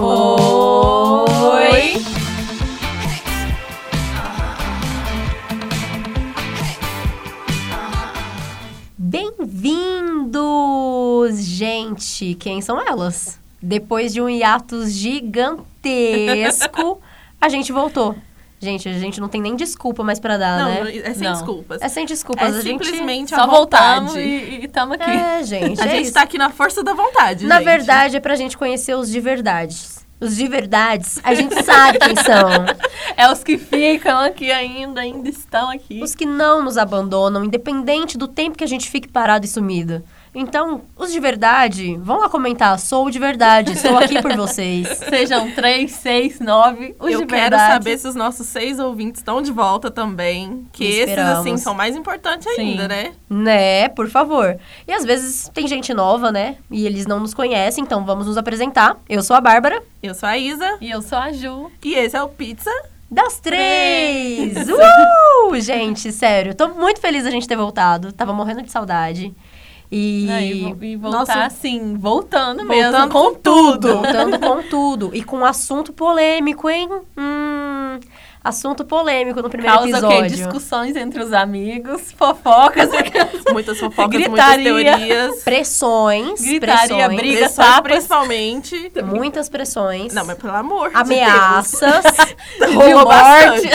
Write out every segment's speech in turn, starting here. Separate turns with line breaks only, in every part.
Oi! Bem-vindos, gente! Quem são elas? Depois de um hiatus gigantesco, a gente voltou. Gente, a gente não tem nem desculpa mais pra dar,
Não,
né?
é sem
Não.
desculpas.
É sem desculpas.
É
a gente...
simplesmente
Só voltamos
vontade.
e estamos aqui.
É, gente.
A
é
gente
isso.
tá aqui na força da vontade,
Na
gente.
verdade, é pra gente conhecer os de verdades. Os de verdades, a gente sabe quem são.
É os que ficam aqui ainda, ainda estão aqui.
Os que não nos abandonam, independente do tempo que a gente fique parado e sumido. Então, os de verdade, vão lá comentar. Sou de verdade, estou aqui por vocês.
Sejam três, seis, nove, os
Eu
de
quero
verdade.
saber se os nossos seis ouvintes estão de volta também. Que esses, assim, são mais importantes
Sim.
ainda, né?
Né, por favor. E às vezes tem gente nova, né? E eles não nos conhecem, então vamos nos apresentar. Eu sou a Bárbara,
Eu sou a Isa
E eu sou a Ju.
e esse é o Pizza.
das três! Uh! Gente, sério, tô muito feliz da gente ter voltado. Tava morrendo de saudade. E.
Né, E, vo- e voltar
Nossa.
assim, voltando, mesmo.
Voltando
Com
com tudo.
Voltando com tudo. E com assunto polêmico, hein? Hum, assunto polêmico no primeiro
Causa
episódio.
Discussões entre os amigos, fofocas,
Muitas fofocas,
Gritaria.
muitas teorias.
Pressões.
Gritaria,
pressões,
briga,
Pressões,
tapas.
principalmente.
Muitas pressões.
Não, mas pelo amor
Ameaças.
de
morte.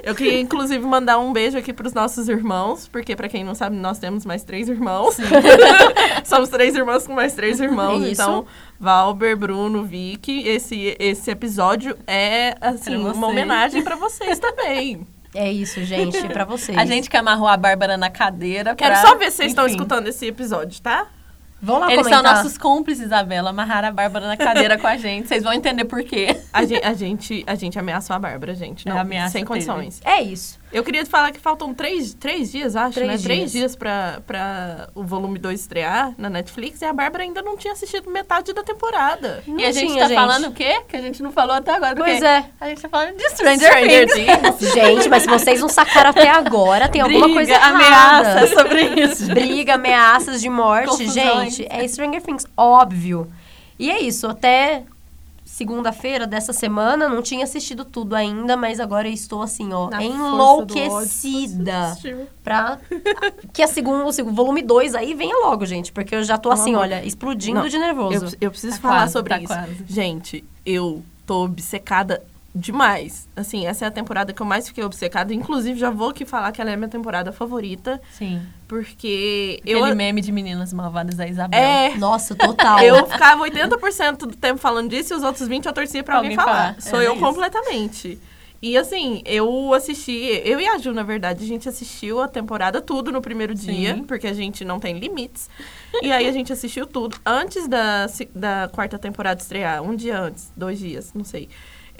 Eu queria, inclusive, mandar um beijo aqui pros nossos irmãos, porque, pra quem não sabe, nós temos mais três irmãos. Somos três irmãos com mais três irmãos.
Isso.
Então, Valber, Bruno, Vicky, esse, esse episódio é, assim, uma
vocês.
homenagem pra vocês também.
É isso, gente. É pra vocês.
A gente que amarrou a Bárbara na cadeira.
Quero
pra-
só ver se vocês estão escutando esse episódio, tá?
Vão lá
Eles
comentar.
são nossos cúmplices, Isabela. Amarraram a Bárbara na cadeira com a gente. Vocês vão entender por quê.
A gente, a gente, a gente ameaçou a Bárbara, gente.
É,
Não,
ameaça
sem
teve.
condições.
É isso.
Eu queria te falar que faltam três, três dias, acho,
Três
né?
dias.
Três dias pra, pra o volume 2 estrear na Netflix e a Bárbara ainda não tinha assistido metade da temporada.
Não
e a gente
tinha,
tá
gente.
falando o quê? Que a gente não falou até agora.
Pois é.
A gente tá falando de Stranger,
Stranger
Things.
Gente, mas se vocês não sacaram até agora, tem alguma
Briga,
coisa errada.
ameaça sobre isso.
Briga, ameaças de morte,
Confusões.
gente. É Stranger Things, óbvio. E é isso, até segunda-feira dessa semana não tinha assistido tudo ainda, mas agora eu estou assim, ó,
Na ódio,
enlouquecida
você assistiu.
pra que a segunda, o segundo, volume 2 aí venha logo, gente, porque eu já tô assim, olha, explodindo
Não,
de nervoso.
Eu, eu preciso
Tá
falar
quase,
sobre
tá
isso.
quase.
Gente, eu tô obcecada demais. Assim, essa é a temporada que eu mais fiquei obcecada. Inclusive, já vou aqui falar que ela é minha temporada favorita,
Sim.
porque
Aquele
eu...
meme de meninas malvadas da Isabela.
É,
Nossa, total.
Eu ficava 80% do tempo falando disso e os outros 20% eu torcia pra alguém,
Alguém
falar.
falar.
Sou
Era
eu
isso.
completamente. E assim, eu assisti, eu e a Ju, na verdade, a gente assistiu a temporada tudo no primeiro dia,
Sim.
porque a gente não tem limites. E aí a gente assistiu tudo antes da, da quarta temporada estrear, um dia antes, dois dias, não sei.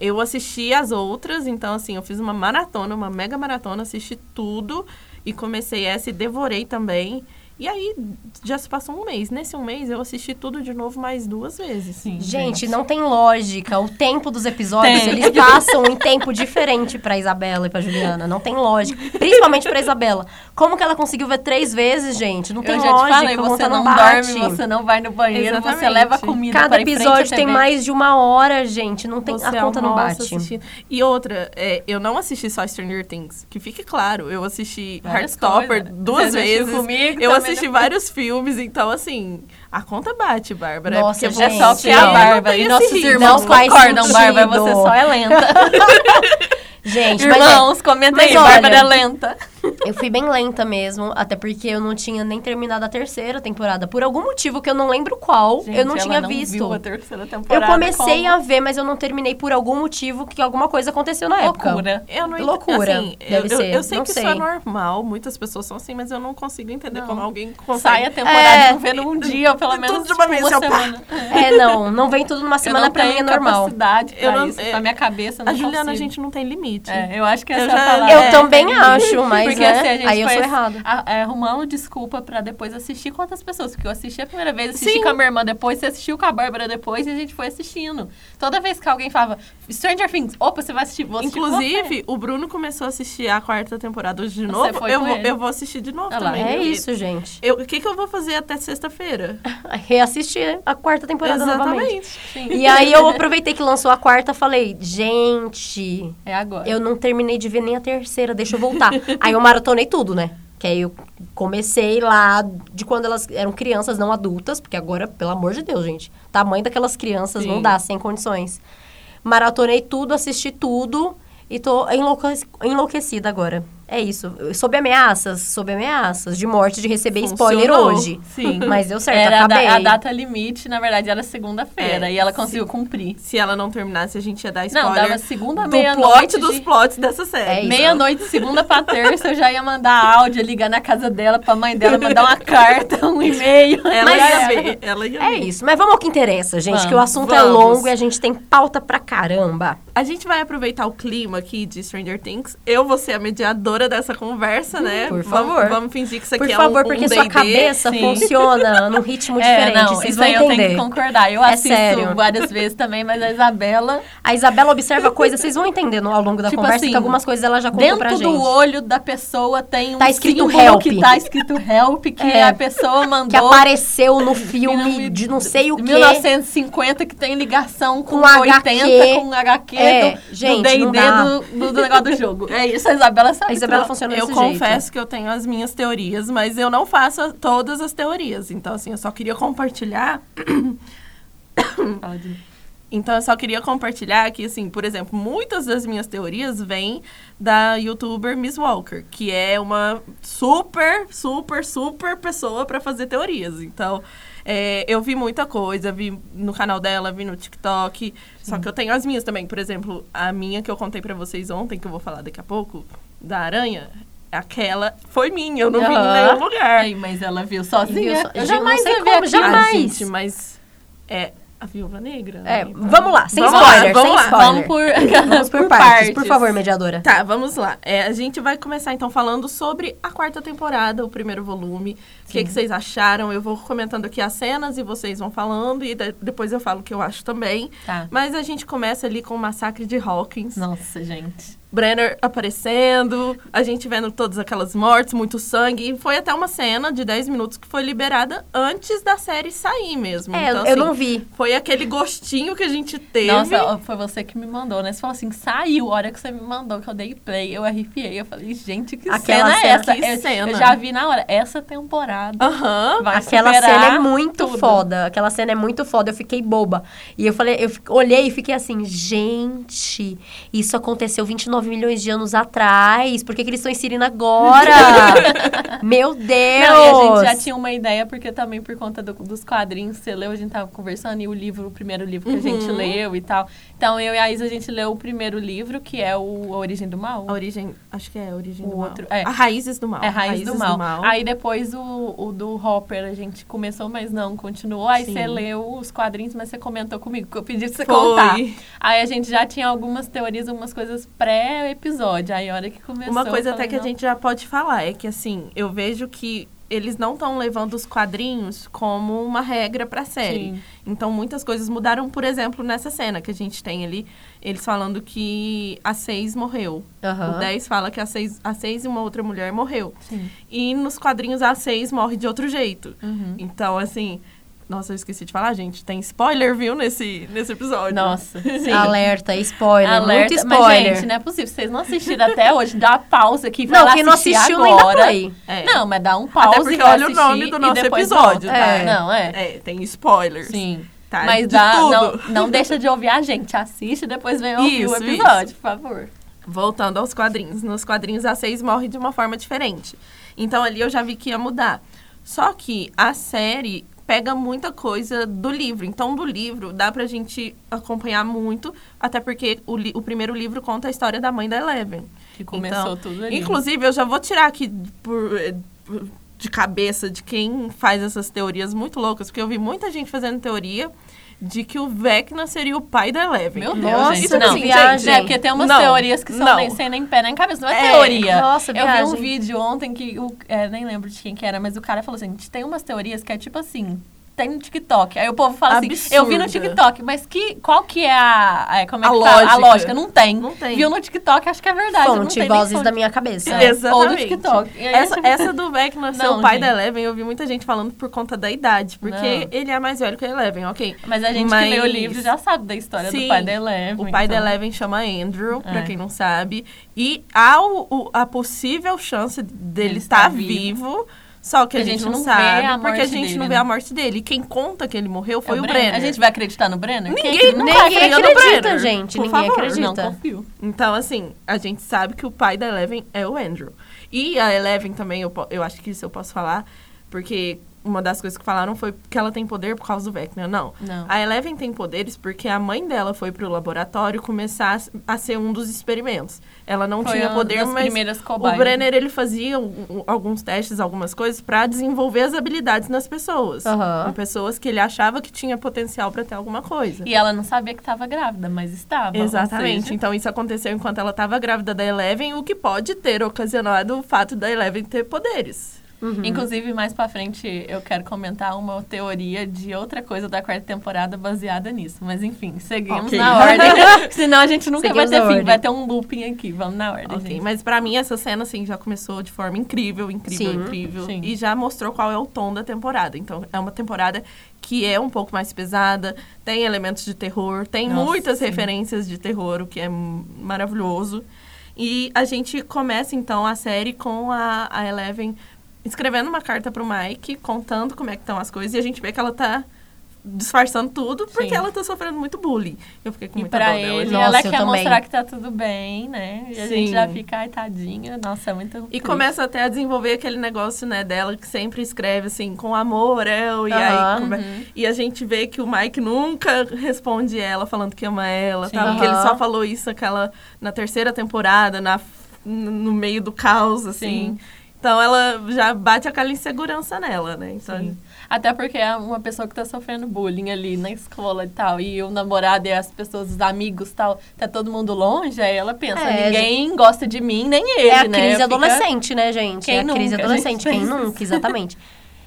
Eu assisti as outras, então assim, eu fiz uma maratona, uma mega maratona, assisti tudo e comecei essa e devorei também. E aí já se passou um mês. Nesse um mês eu assisti tudo de novo mais duas vezes.
Sim,
Gente, não tem lógica. O tempo dos episódios,
Tem.
eles passam em tempo diferente pra Isabela e pra Juliana. Não tem lógica. Principalmente pra Isabela. Como que ela conseguiu ver três vezes, gente? Não tem
Eu já
lógica.
te falei,
a
você
conta
não,
bate.
dorme, você não vai no banheiro, você
Exatamente.
leva comida
Cada episódio tem mais de uma hora, gente. Não tem,
Você
a conta não bate.
assistindo. E outra, é, eu não assisti só Stranger Things. Que fique claro, eu assisti
Várias
Heartstopper
coisas.
duas
Você
vezes.
comigo
eu
também,
assisti vários filmes, então assim, a conta bate, Bárbara.
Nossa,
é
gente,
É só é a Bárbara. E nossos
ritmo.
irmãos
Não
concordam. Bárbara, você só é lenta.
Gente, mas é,
Irmãos, comenta
Mas
aí,
olha,
Bárbara é lenta.
Eu fui bem lenta mesmo. Até porque eu não tinha nem terminado a terceira temporada. Por algum motivo que eu não lembro qual, eu não
Gente,
tinha
ela
visto.
Viu a terceira
Eu
temporada
comecei
como
a ver, mas eu não terminei por algum motivo que alguma coisa aconteceu na época.
loucura.
Eu não ent-
Loucura,
Assim,
deve
eu, eu-
ser,
eu sei
não
que
sei.
isso é normal, muitas pessoas são assim, mas eu não consigo entender
Não.
como alguém consegue.
Sai a temporada
É.
não vendo um dia, ou pelo
Tudo
menos
de uma
tipo, uma
eu
semana.
É, não, não vem tudo numa semana
eu não
pra mim é normal.
capacidade
Eu não-
isso.
é,
Pra minha cabeça, eu não
A Juliana, a
consigo.
gente não tem limite.
É, eu acho que essa
Eu
é a
já-
palavra.
Eu
É,
também acho, mas
Porque
assim, a gente
Aí eu sou errado.
é, arrumando desculpa pra depois assistir com outras pessoas. Porque eu assisti a primeira vez, assisti
Sim.
com a minha irmã depois, você assistiu com a Bárbara depois e a gente foi assistindo. Toda vez que alguém falava Stranger Things, opa, você vai assistir, vou assistir.
Inclusive, o Bruno começou a assistir a quarta temporada hoje de
Você
novo. Eu vou,
ele.
eu vou assistir de novo
lá,
também.
É
porque
isso, gente.
O que, que eu vou fazer até sexta-feira?
Reassistir a quarta temporada novamente.
Exatamente.
E aí eu aproveitei que lançou a quarta, falei, gente,
É agora.
eu não terminei de ver nem a terceira, deixa eu voltar. aí eu maratonei tudo, né? Que aí eu comecei lá de quando elas eram crianças, não adultas, porque agora, pelo amor de Deus, gente, tamanho daquelas crianças não
Sim.
dá, sem condições. Maratonei tudo, assisti tudo e tô enlouque- enlouquecida agora. É isso. Sob ameaças, sob ameaças de morte, de receber spoiler
Funcionou.
hoje.
Sim.
Mas deu certo,
Era a, da-
acabei.
a data limite, na verdade, era segunda-feira.
É,
e ela conseguiu cumprir.
Se ela não terminasse, a gente ia dar
Não,
spoiler
dava segunda,
do
meia-noite.
plot dos
de-
plots dessa série.
É.
Meia-noite, segunda pra terça, eu já ia mandar áudio, ligar na casa dela, pra mãe dela, mandar uma carta, um e-mail.
Ela
Mas
ia
é-
ver, ela ia
É
ver.
isso. Mas vamos ao que interessa, gente, que o
Vamos,
assunto é
vamos.
longo e a gente tem pauta pra caramba.
A gente vai aproveitar o clima aqui de Stranger Things. Eu vou ser a mediadora dessa conversa, né?
Por
Vamos-
favor.
Vamos, fingir que isso aqui
Por
é
favor,
um,
porque
um
sua
D&D.
cabeça
sim.
funciona num ritmo
É,
diferente.
não,
Vocês
isso
vão
aí eu tenho
entender.
que concordar. Eu
É
assisto
sério.
várias vezes também, mas a Isabela,
A Isabela observa coisas, vocês vão entender no- ao longo da
Tipo
conversa
assim,
que algumas coisas ela já contou pra
dentro
gente.
do olho da pessoa tem um
Tá escrito help.
que tá escrito help, que
É.
a pessoa mandou.
Que apareceu no filme de não sei o quê.
1950 que tem ligação com,
Com
80,
HQ.
com HQ
É,
do,
gente,
do D&D
não dá.
do, do, do negócio do jogo. É isso, a Isabela sabe.
A Isabela funciona
Eu
desse jeito.
confesso que eu tenho as minhas teorias, mas eu não faço todas as teorias. Então, assim, eu só queria compartilhar. Então, eu só queria compartilhar que, assim, por exemplo, muitas das minhas teorias vêm da youtuber Miss Walker, que é uma super, super, super pessoa para fazer teorias. Então, é, eu vi muita coisa, vi no canal dela, vi no TikTok. Só que eu tenho as minhas também. Por exemplo, a minha que eu contei para vocês ontem, que eu vou falar daqui a pouco, da aranha, aquela foi minha, eu não vi em nenhum lugar.
Mas ela viu sozinha.
Viu so-
Eu jamais
como,
aquilo.
jamais.
Ah, gente, mas é a Viúva Negra.
É,
né?
vamos lá, sem
Vamos
spoiler,
lá, vamos
sem
lá.
spoiler.
Vamos por,
Vamos por, partes, por favor, mediadora.
Tá, vamos lá. É, a gente vai começar então falando sobre a quarta temporada, o primeiro volume. O que, que vocês acharam? Eu vou comentando aqui as cenas e vocês vão falando e de- depois eu falo o que eu acho também.
Tá.
Mas a gente começa ali com o massacre de Hawkins.
Nossa, gente.
Brenner aparecendo, a gente vendo todas aquelas mortes, muito sangue. E foi até uma cena de 10 minutos que foi liberada antes da série sair mesmo.
É,
Então,
eu
assim,
não vi.
Foi aquele gostinho que a gente teve.
Nossa, foi você que me mandou, né? Você falou assim, saiu, a hora que você me mandou, que eu dei play, eu arrepiei. Eu falei, gente, que
Aquela
cena é essa?
que
eu,
cena.
eu já vi na hora, essa temporada
Aham.
vai
Aquela
superar
cena é muito
tudo.
foda. Aquela cena é muito foda. Eu fiquei boba. E eu falei, eu olhei e fiquei assim, gente, isso aconteceu 29 milhões de anos atrás. Por que, que eles estão inserindo agora? Meu Deus!
Não, e a gente já tinha uma ideia, porque também por conta do- dos quadrinhos que você leu, a gente tava conversando, e o livro, o primeiro livro que a gente
Uhum.
leu e tal. Então, eu e a Isa, a gente leu o primeiro livro, que é o A Origem do Mal.
A origem, acho que é a origem
O
do
outro,
mal.
é.
A Raízes do Mal.
É Raiz
Raízes
do mal. Aí depois o, o do Hopper a gente começou, mas não continuou. Aí
Sim.
você leu os quadrinhos, mas você comentou comigo, que eu pedi pra você
Foi.
contar. Aí a gente já tinha algumas teorias, algumas coisas pré-episódio. Aí a hora que começou.
Uma coisa
eu
até
falei,
que a
não.
gente já pode falar é que, assim, eu vejo que eles não estão levando os quadrinhos como uma regra pra série.
Sim.
Então, muitas coisas mudaram, por exemplo, nessa cena que a gente tem ali, eles falando que a Seis morreu.
Aham.
O 10 fala que a Seis, a Seis e uma outra mulher morreu.
Sim.
E nos quadrinhos a Seis morre de outro jeito.
Uhum.
Então, assim... Nossa, eu esqueci de falar, gente. Tem spoiler, viu, nesse, nesse episódio.
Nossa, sim.
Alerta, spoiler,
Alerta.
muito spoiler.
Mas, gente, não é possível. Vocês não assistiram até hoje, dá pausa aqui. vai
não,
lá
quem não assistiu
agora.
nem dá.
É.
Não, mas dá um pause
Até porque olha o nome do nosso episódio,
volta.
tá?
Não, é.
É, tem spoilers.
Sim.
Tá,
Mas
de
dá,
tudo.
não, não deixa de ouvir a gente. Assiste e depois vem ouvir o
Isso,
episódio, por favor.
Voltando aos quadrinhos. Nos quadrinhos, a seis morre de uma forma diferente. Então, ali eu já vi que ia mudar. Só que a série pega muita coisa do livro. Então, do livro, dá pra gente acompanhar muito. Até porque o, o primeiro livro conta a história da mãe da Eleven.
Que começou tudo ali.
Inclusive, eu já vou tirar aqui por, eh, por- de cabeça de quem faz essas teorias muito loucas. Porque eu vi muita gente fazendo teoria de que o Vecna seria o pai da Eleven.
Meu Deus,
Nossa,
gente.
Isso
Não,
assim,
viagem.
É, porque tem umas
Não,
teorias que são
não.
nem, sem nem pé nem cabeça. Não é,
É,
teoria.
nossa,
Eu vi um
viagem.
vídeo ontem que, o, é, nem lembro de quem que era, mas o cara falou assim, tem umas teorias que é tipo assim... Tem no TikTok. Aí o povo fala assim, eu vi no
Absurda.
TikTok, mas que, qual que é a, como é
A
que fala? A
lógica.
lógica. Não tem.
Não tem.
Viu no TikTok, acho que é verdade. não
Fonte, vozes
fonte.
da minha cabeça.
É,
Exatamente.
Ou do TikTok. Aí,
Essa, essa do Vecna ser o pai
gente.
da Eleven, eu vi muita gente falando por conta da idade. Porque
Não.
ele é mais velho que a Eleven, ok.
Mas a gente
Mas-
que lê o livro já sabe da história
Sim,
do pai da Eleven.
O pai da
então.
Eleven chama Andrew, pra
É.
quem não sabe. E há o- o- a possível chance dele
Ele
estar
estar
vivo. Só que a, gente, não,
vê
sabe,
a
porque a gente
dele,
não
né?
vê a morte dele. E quem conta que ele morreu
É
foi o,
Brenner.
Brenner.
A gente vai acreditar no Brenner?
Ninguém
Quem-
Ninguém
acredita Brenner,
gente.
por
Ninguém
favor.
acredita.
Não confio.
Então, assim, a gente sabe que o pai da Eleven é o Andrew. E a Eleven também, eu, eu acho que isso eu posso falar, porque uma das coisas que falaram foi que ela tem poder por causa do Vecna. Não.
Não.
A Eleven tem poderes porque a mãe dela foi pro laboratório começar a ser um dos experimentos. Ela não
Foi
tinha poder, mas o. Brenner ele fazia alguns testes, algumas coisas pra desenvolver as habilidades nas pessoas.
Aham.
Em pessoas que ele achava que tinha potencial pra ter alguma coisa.
E ela não sabia que estava grávida, mas estava.
Exatamente.
seja,
Então isso aconteceu enquanto ela estava grávida da Eleven, o que pode ter ocasionado o fato da Eleven ter poderes.
Uhum.
Inclusive, mais pra frente, eu quero comentar uma teoria de outra coisa da quarta temporada baseada nisso. Mas enfim, seguimos
Ok.
na ordem. Senão a gente nunca
Seguimos
vai ter fim. Vai ter um looping aqui. Vamos na ordem,
Ok,
gente.
mas pra mim essa cena assim já começou de forma incrível, incrível,
Sim.
incrível
Sim.
e já mostrou qual é o tom da temporada. Então é uma temporada que é um pouco mais pesada, tem elementos de terror, tem
Nossa,
muitas
sim.
referências de terror, o que é maravilhoso. E a gente começa então a série com a, a Eleven escrevendo uma carta pro Mike, contando como é que estão as coisas, e a gente vê que ela tá disfarçando tudo porque
Sim.
ela tá sofrendo muito bullying. Eu fiquei com
E
muita
pra
dó dela,
ele.
Nossa,
ela quer
também.
mostrar que tá tudo bem, né? E a
Sim.
gente já fica, ai, tadinha. Nossa, é muito
E
triste.
começa até a desenvolver aquele negócio, né, dela que sempre escreve assim, com amor, eu, e
Aham.
aí come-
Uhum.
E a gente vê que o Mike nunca responde ela falando que ama ela,
Sim.
tá? Porque ele só falou isso aquela, na terceira temporada, na, no meio do caos, assim.
Sim.
Então ela já bate aquela insegurança nela, né? Então,
Sim. Até porque é uma pessoa que tá sofrendo bullying ali na escola e tal. E o namorado e as pessoas, os amigos e tal, tá todo mundo longe, aí ela pensa,
É,
ninguém gosta de mim, nem ele,
É a
né?
crise
Fica-
adolescente, né, gente?
Quem
é a crise
nunca,
adolescente.
gente?
Quem nunca, exatamente.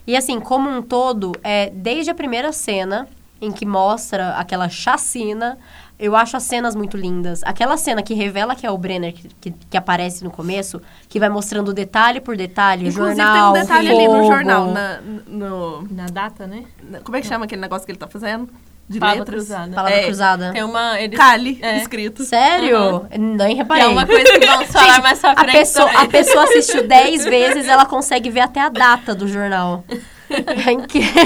E assim, como um todo, é, desde a primeira cena, em que mostra aquela chacina, eu acho as cenas muito lindas. Aquela cena que revela que é o Brenner que, que, que aparece no começo, que vai mostrando detalhe por detalhe, o
inclusive
jornal,
tem um detalhe ali no
fogo.
jornal, na, no,
Na data, né?
Como é que chama aquele negócio que ele tá fazendo? De
Palavra
letras?
cruzada.
Palavra
É,
cruzada.
Tem uma... Eles,
Cali,
É.
escrito.
Sério? Nem
que
reparei.
é uma coisa que vamos falar mais pra
A
frente
pessoa,
também.
a pessoa assistiu 10 vezes, ela consegue ver até a data do jornal. É incrível.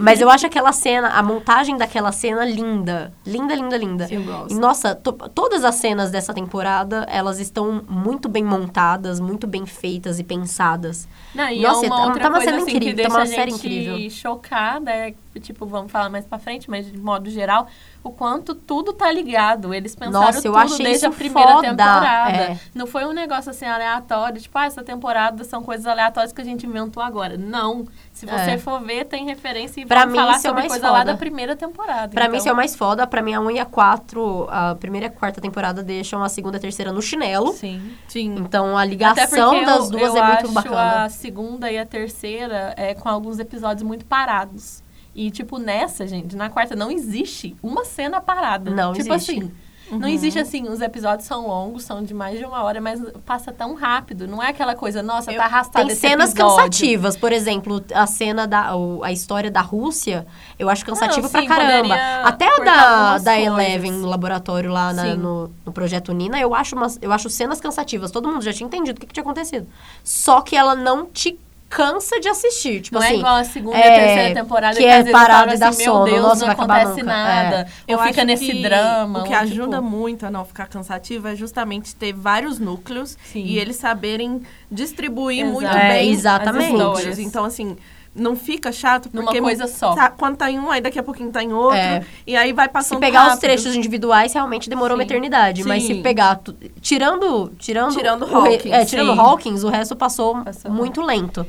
Mas eu acho aquela cena, a montagem daquela cena linda. Linda, linda, linda.
Sim, eu gosto.
E, nossa, to- todas as cenas dessa temporada, elas estão muito bem montadas, muito bem feitas e pensadas.
Não, e
Nossa,
é uma
tá-
outra
uma
coisa
série
assim,
incrível,
que deixa
uma
a
série
gente
incrível.
chocada, é, tipo, vamos falar mais pra frente, mas de modo geral, o quanto tudo tá ligado. Eles pensaram
Nossa, eu
tudo
achei
desde a primeira
foda,
temporada.
é.
Não foi um negócio assim aleatório, tipo, ah, essa temporada são coisas aleatórias que a gente inventou agora. Não. Se você
É.
for ver, tem referência e
Pra mim,
falar
é
sobre
mais
coisa lá
foda.
da primeira temporada.
Pra mim,
então,
isso é o mais foda. Pra mim, a 1 e a 4, a primeira e a quarta temporada deixam a segunda e a terceira no chinelo.
Sim.
Sim.
Então, a ligação das
eu-
duas
eu
é muito bacana.
A segunda e a terceira é, com alguns episódios muito parados. E, tipo, nessa, gente, na quarta não existe uma cena parada.
Não
tipo
existe.
assim. Não existe assim, os episódios são longos, são de mais de uma hora, mas passa tão rápido. Não é aquela coisa, nossa, tá arrastado
Tem cenas
episódio.
cansativas, por exemplo, a cena da a história da Rússia, eu acho cansativa
Não,
pra
sim,
caramba. Até a da, da. Eleven no laboratório lá na- no, no projeto Nina, eu acho umas, eu acho cenas cansativas. Todo mundo já tinha entendido o que, que tinha acontecido. Só que ela não te cansa de assistir, tipo
Não
assim.
é igual a segunda e
é,
a terceira temporada
que
que,
é parada e dá
assim, meu
sono,
Deus,
nossa,
não acontece
nunca.
nada.
Eu
Ou fica
acho
nesse drama.
O que
ou,
ajuda
tipo,
muito a não ficar cansativo é justamente ter vários núcleos
Sim.
e eles saberem distribuir
Exato.
muito
É,
bem
exatamente.
as histórias. Então, assim, não fica chato
Numa
porque
coisa só.
tá- quando tá em um, aí daqui a pouquinho tá em outro.
É.
E aí vai passando
Se pegar os
rápido.
trechos individuais, realmente demorou uma
Sim.
eternidade. Mas se
Sim.
pegar. Tirando. Tirando,
Tirando
o
Hawkins,
É, tirando
sim.
Hawkins, o resto passou,
Passou
muito lento.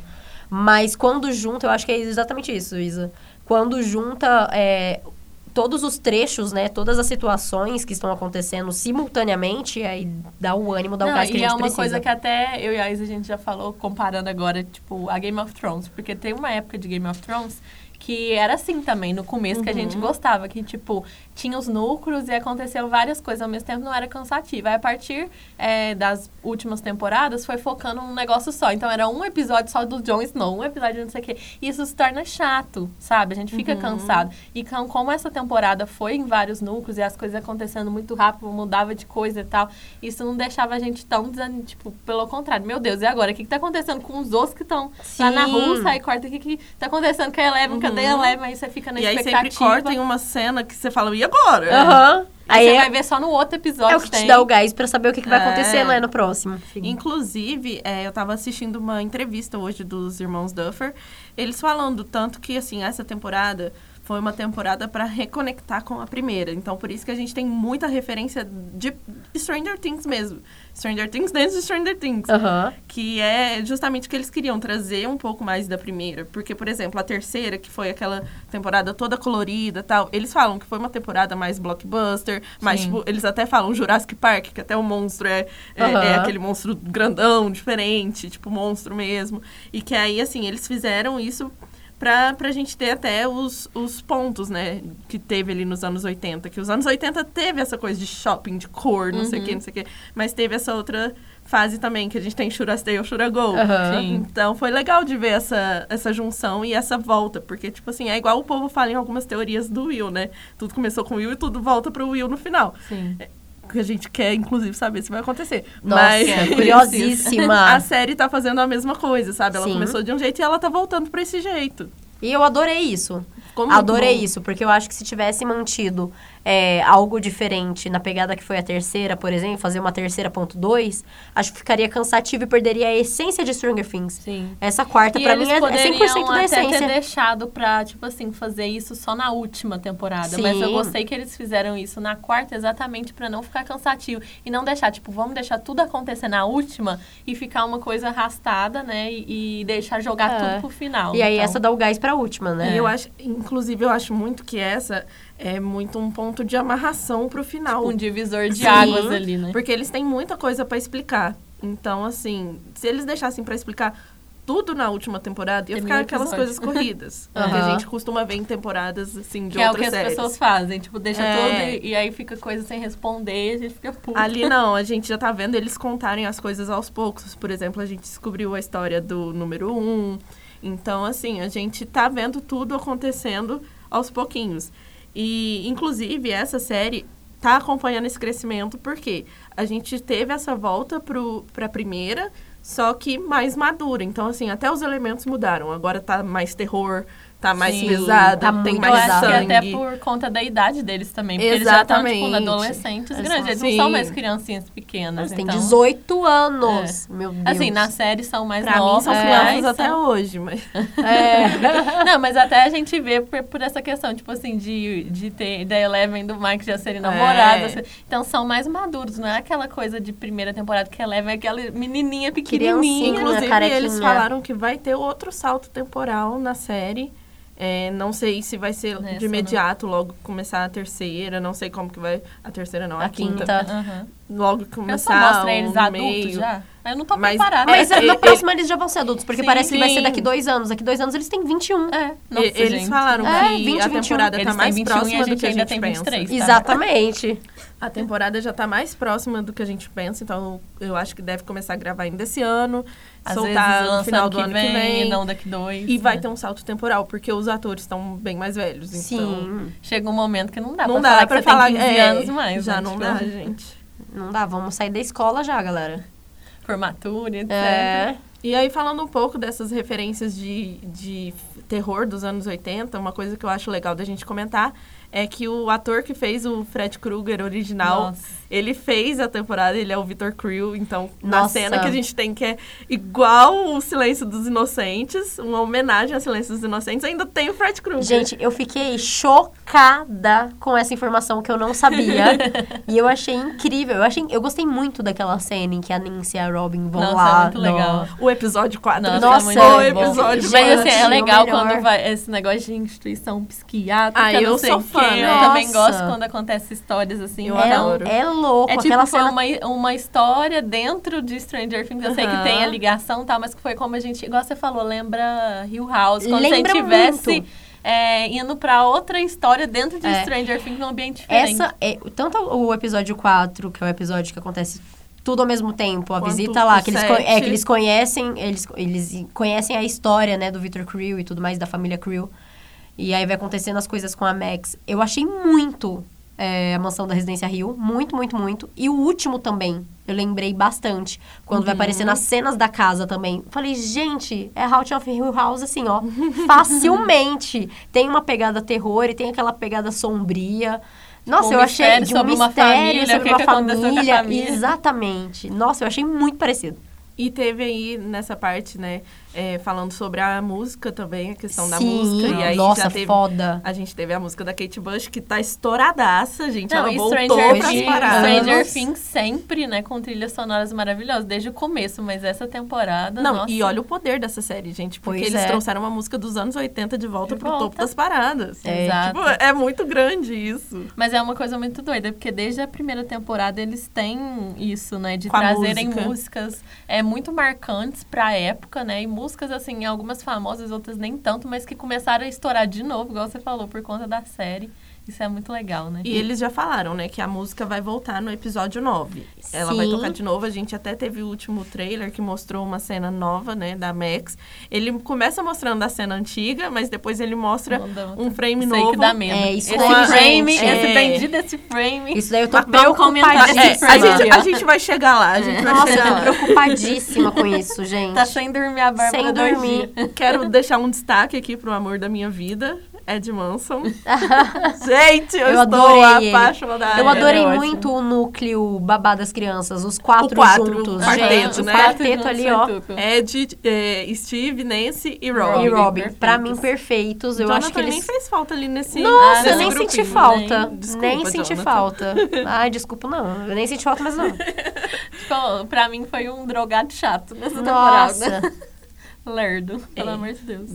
Mas quando junta, eu acho que é exatamente isso, Isa. Quando junta. é, todos os trechos, né? Todas as situações que estão acontecendo simultaneamente, aí dá o ânimo, dá o
Não,
gás que
e
a gente
é uma
precisa.
coisa que até eu e a Isa a gente já falou, comparando agora, tipo, a Game of Thrones. Porque tem uma época de Game of Thrones que era assim também, no começo, que a gente gostava. Que, tipo, tinha os núcleos e aconteceu várias coisas ao mesmo tempo, não era cansativo. Aí, a partir é, das últimas temporadas, foi focando num negócio só. Então, era um episódio só do Jon Snow, um episódio de não sei o quê. E isso se torna chato, sabe? A gente fica cansado. E com, como essa temporada foi em vários núcleos e as coisas acontecendo muito rápido, mudava de coisa e tal, isso não deixava a gente tão desanimado. Tipo, pelo contrário, meu Deus, e agora? O que, que tá acontecendo com os outros que estão lá na. Rússia? Aí corta o que, que tá acontecendo com a Eleven, cadê a Eleven? Aí você fica na
E aí
expectativa.
sempre corta em uma cena que você fala, e agora?
Aham.
Aí
Aí
você
é,
vai ver só no outro episódio.
é o que
tem.
te dá o gás pra saber o que, que vai
É.
acontecer né, no próximo.
Inclusive, é, eu tava assistindo uma entrevista hoje dos irmãos Duffer, eles falando tanto que, assim, essa temporada foi uma temporada para reconectar com a primeira. Então, por isso que a gente tem muita referência de Stranger Things mesmo. Stranger Things dentro de Stranger Things. Que é justamente o que eles queriam, trazer um pouco mais da primeira. Porque, por exemplo, a terceira, que foi aquela temporada toda colorida e tal, eles falam que foi uma temporada mais blockbuster, mas, tipo, eles até falam Jurassic Park, que até o monstro é, é, é aquele monstro grandão, diferente, tipo, monstro mesmo. E que aí, assim, eles fizeram isso pra, pra gente ter até os, os pontos, né, que teve ali nos anos 80. Que os anos 80 teve essa coisa de shopping, de cor, não sei o que, não sei o que. Mas teve essa outra fase também, que a gente tem Shurastay ou Shuragol.
Sim.
Então foi legal de ver essa, essa junção e essa volta, porque, tipo assim, é igual o povo fala em algumas teorias do Will, né? Tudo começou com o Will e tudo volta pro Will no final.
Sim.
Que a gente quer, inclusive, saber se vai acontecer.
Nossa,
Mas
curiosíssima.
a série tá fazendo a mesma coisa, sabe? Ela
Sim.
começou de um jeito e ela tá voltando pra esse jeito.
E eu adorei isso.
Muito
Adorei isso, porque eu acho que se tivesse mantido é, algo diferente na pegada que foi a terceira, por exemplo, fazer uma terceira ponto dois, acho que ficaria cansativo e perderia a essência de Stranger Things.
Sim.
Essa quarta, pra
eles
mim, é, é 100%
poderiam
da
até
essência.
ter deixado pra, tipo assim, fazer isso só na última temporada. Mas eu
Sim.
gostei que eles fizeram isso na quarta exatamente pra não ficar cansativo. E não deixar, tipo, vamos deixar tudo acontecer na última e ficar uma coisa arrastada, né? E, e deixar jogar
É.
tudo pro final.
E aí
Então,
essa dá o gás pra última, né?
E eu acho, inclusive, eu acho muito que essa é muito um ponto de amarração pro final.
Um divisor de
Sim.
águas ali, né?
Porque eles têm muita coisa pra explicar. Então, assim, se eles deixassem pra explicar tudo na última temporada, ia
Tem
ficar aquelas coisas corridas. Que a gente costuma ver em temporadas, assim, de
Que é o
outras
que as
séries.
pessoas fazem. Tipo, deixa
É.
tudo e, e aí fica coisa sem responder e a gente fica puto.
Ali não, a gente já tá vendo eles contarem as coisas aos poucos. Por exemplo, a gente descobriu a história do número um. Então, assim, a gente tá vendo tudo acontecendo aos pouquinhos. E, inclusive, essa série tá acompanhando esse crescimento porque a gente teve essa volta pro, pra primeira, só que mais madura. Então, assim, até os elementos mudaram. Agora tá mais terror, tá mais
Sim,
pesada,
tá
tem
muito
Eu
mais
acho que
sangue.
até por conta da idade deles também. Porque eles já estão, tipo,
Exatamente.
adolescentes
Eles
grandes.
são-
Eles não são mais criancinhas pequenas.
Eles têm
então...
18 anos. Meu Deus.
Assim, na série são mais
Pra
novos.
mim, são crianças até
são-
hoje, mas...
É.
Não, mas até a gente vê por, por essa questão, tipo assim, de, de ter da Eleven do Mike já serem namorados.
É.
assim. Então são mais maduros, não é aquela coisa de primeira temporada que a Eleven é aquela menininha pequenininha.
Criancinha.
Inclusive,
carequinha.
eles falaram que vai ter outro salto temporal na série. É, não sei se vai ser
Nessa,
de imediato, logo começar a terceira. Não sei como que vai... A terceira não, a,
A
quinta.
quinta.
Aham.
Logo
Eu só
começar
mostro eles adultos
meio.
já. Eu não tô
Mas-
preparada.
Mas
É,
na
é,
próxima eles já vão ser adultos, porque
Sim,
parece que vai ser daqui dois anos. Daqui dois anos eles têm 21.
É, nossa,
E- eles
gente.
falaram
É,
que
20,
a
21.
temporada
Eles
tá
têm
mais
21
próxima do que a
ainda
gente
tem
pensa.
23. Tá.
Exatamente.
A temporada já tá mais próxima do que a gente pensa, então eu acho que deve começar a gravar ainda esse ano,
Às
soltar
vezes
no final
ano
do
que
ano
vem,
que vem.
e não daqui dois.
E vai
né?
ter um salto temporal, porque os atores estão bem mais velhos. Então,
Sim.
Chega um momento que não dá
não
pra
dá
falar
pra
que você
falar
tem 15
é,
anos mais.
Já
né?
não
Tipo,
dá, gente.
Não dá, vamos sair da escola já, galera.
Formatura, etc.
É.
E aí, falando um pouco dessas referências de, de terror dos anos 80, uma coisa que eu acho legal da gente comentar é que o ator que fez o Fred Krueger original,
Nossa.
Ele fez a temporada, ele é o Victor Creel, então na
Nossa.
cena que a gente tem que é igual o Silêncio dos Inocentes, uma homenagem ao Silêncio dos Inocentes, ainda tem o Fred Krueger.
Gente, eu fiquei chocada com essa informação que eu não sabia. e eu achei incrível. Eu, achei, eu gostei muito daquela cena em que a Nancy e a Robin vão
Nossa,
lá.
é muito legal.
O episódio 4.
Nossa,
Nossa,
é
o episódio
Mas assim, é legal quando vai esse negócio de instituição psiquiátrica,
Ah,
não
eu
sei
sou fã fã,
eu
né?
também gosto quando acontece histórias assim.
Eu
É,
adoro.
é louco.
É tipo,
aquela
foi
cena
uma, uma história dentro de Stranger Things. Eu sei que tem a ligação e tal, mas que foi como a gente, igual você falou, lembra Hill House. Como se a
Lembra
gente tivesse
muito.
é, indo pra outra história dentro de
É.
Stranger Things num ambiente diferente.
Essa é tanto o episódio 4, que é o episódio que acontece tudo ao mesmo tempo, a
Quanto
visita lá, que eles, é, que eles conhecem, eles, eles conhecem a história, né, do Victor Creel e tudo mais, da família Creel. E aí vai acontecendo as coisas com a Max. Eu achei muito é, a mansão da Residência Rio, muito, muito, muito. E o último também, eu lembrei bastante. Quando vai aparecer nas cenas da casa também. Falei, gente, é Haunting of Hill House, assim, ó. facilmente. Tem uma pegada terror e tem aquela pegada sombria. Nossa,
Um
eu achei de um
sobre uma
mistério
família, o
sobre uma família.
família.
Exatamente. Nossa, eu achei muito parecido.
E teve aí nessa parte, né, é, falando sobre a música também, a questão da
Sim,
música. E aí
nossa,
já teve,
foda.
A gente teve a música da Kate Bush, que tá estouradaça, gente.
Não,
ela
e
voltou
Stranger,
pras paradas.
Stranger Things sempre, né, com trilhas sonoras maravilhosas, desde o começo, mas essa temporada,
Não,
nossa.
e olha o poder dessa série, gente. Porque
Pois
eles
é.
trouxeram uma música dos anos 80 de volta
De
pro
volta.
topo das paradas.
É.
Exato.
Tipo, é muito grande isso.
Mas é uma coisa muito doida, porque desde a primeira temporada eles têm isso, né? De
Com
trazerem
música.
músicas é, muito marcantes pra época, né? E músicas, assim, algumas famosas, outras nem tanto, mas que começaram a estourar de novo, igual você falou, por conta da série. Isso é muito legal, né?
E eles já falaram, né, que a música vai voltar no episódio 9. Ela vai
Sim.
tocar de novo. A gente até teve o último trailer que mostrou uma cena nova, né, da Max. Ele começa mostrando a cena antiga, mas depois ele mostra um frame
Sei
novo.
que dá medo.
É, isso
esse frame,
gente,
esse
é.
bendito desse frame.
Isso daí eu tô preocupadíssima.
É,
esse
a,
frame.
gente, a gente vai chegar lá, a gente vai
Nossa, eu
chegar
tô
lá.
preocupadíssima com isso, gente.
Tá sem dormir a Bárbara
Sem dormir.
Quero deixar um destaque aqui pro amor da minha vida, Ed Manson. gente, eu,
Eu
estou
ele.
apaixonada.
Eu adorei
é ótimo.
muito o núcleo babá das crianças, os quatro,
O quatro,
juntos.
o quarteto,
gente,
né?
O quarteto ali, ó.
Ed, é, Steve, Nancy e Rob.
E Robin,
perfeitos.
pra mim, perfeitos. Eu
Jonathan
acho que eles...
nem fez falta ali nesse
Nossa,
nesse
eu nem
grupinho.
senti falta.
Nem- Desculpa,
nem senti
Jonathan.
falta. Ai, desculpa, não. Eu nem senti falta, mas não.
Tipo, pra mim foi um drogado chato nessa temporada.
Nossa.
Lerdo, pelo
É.
amor de Deus.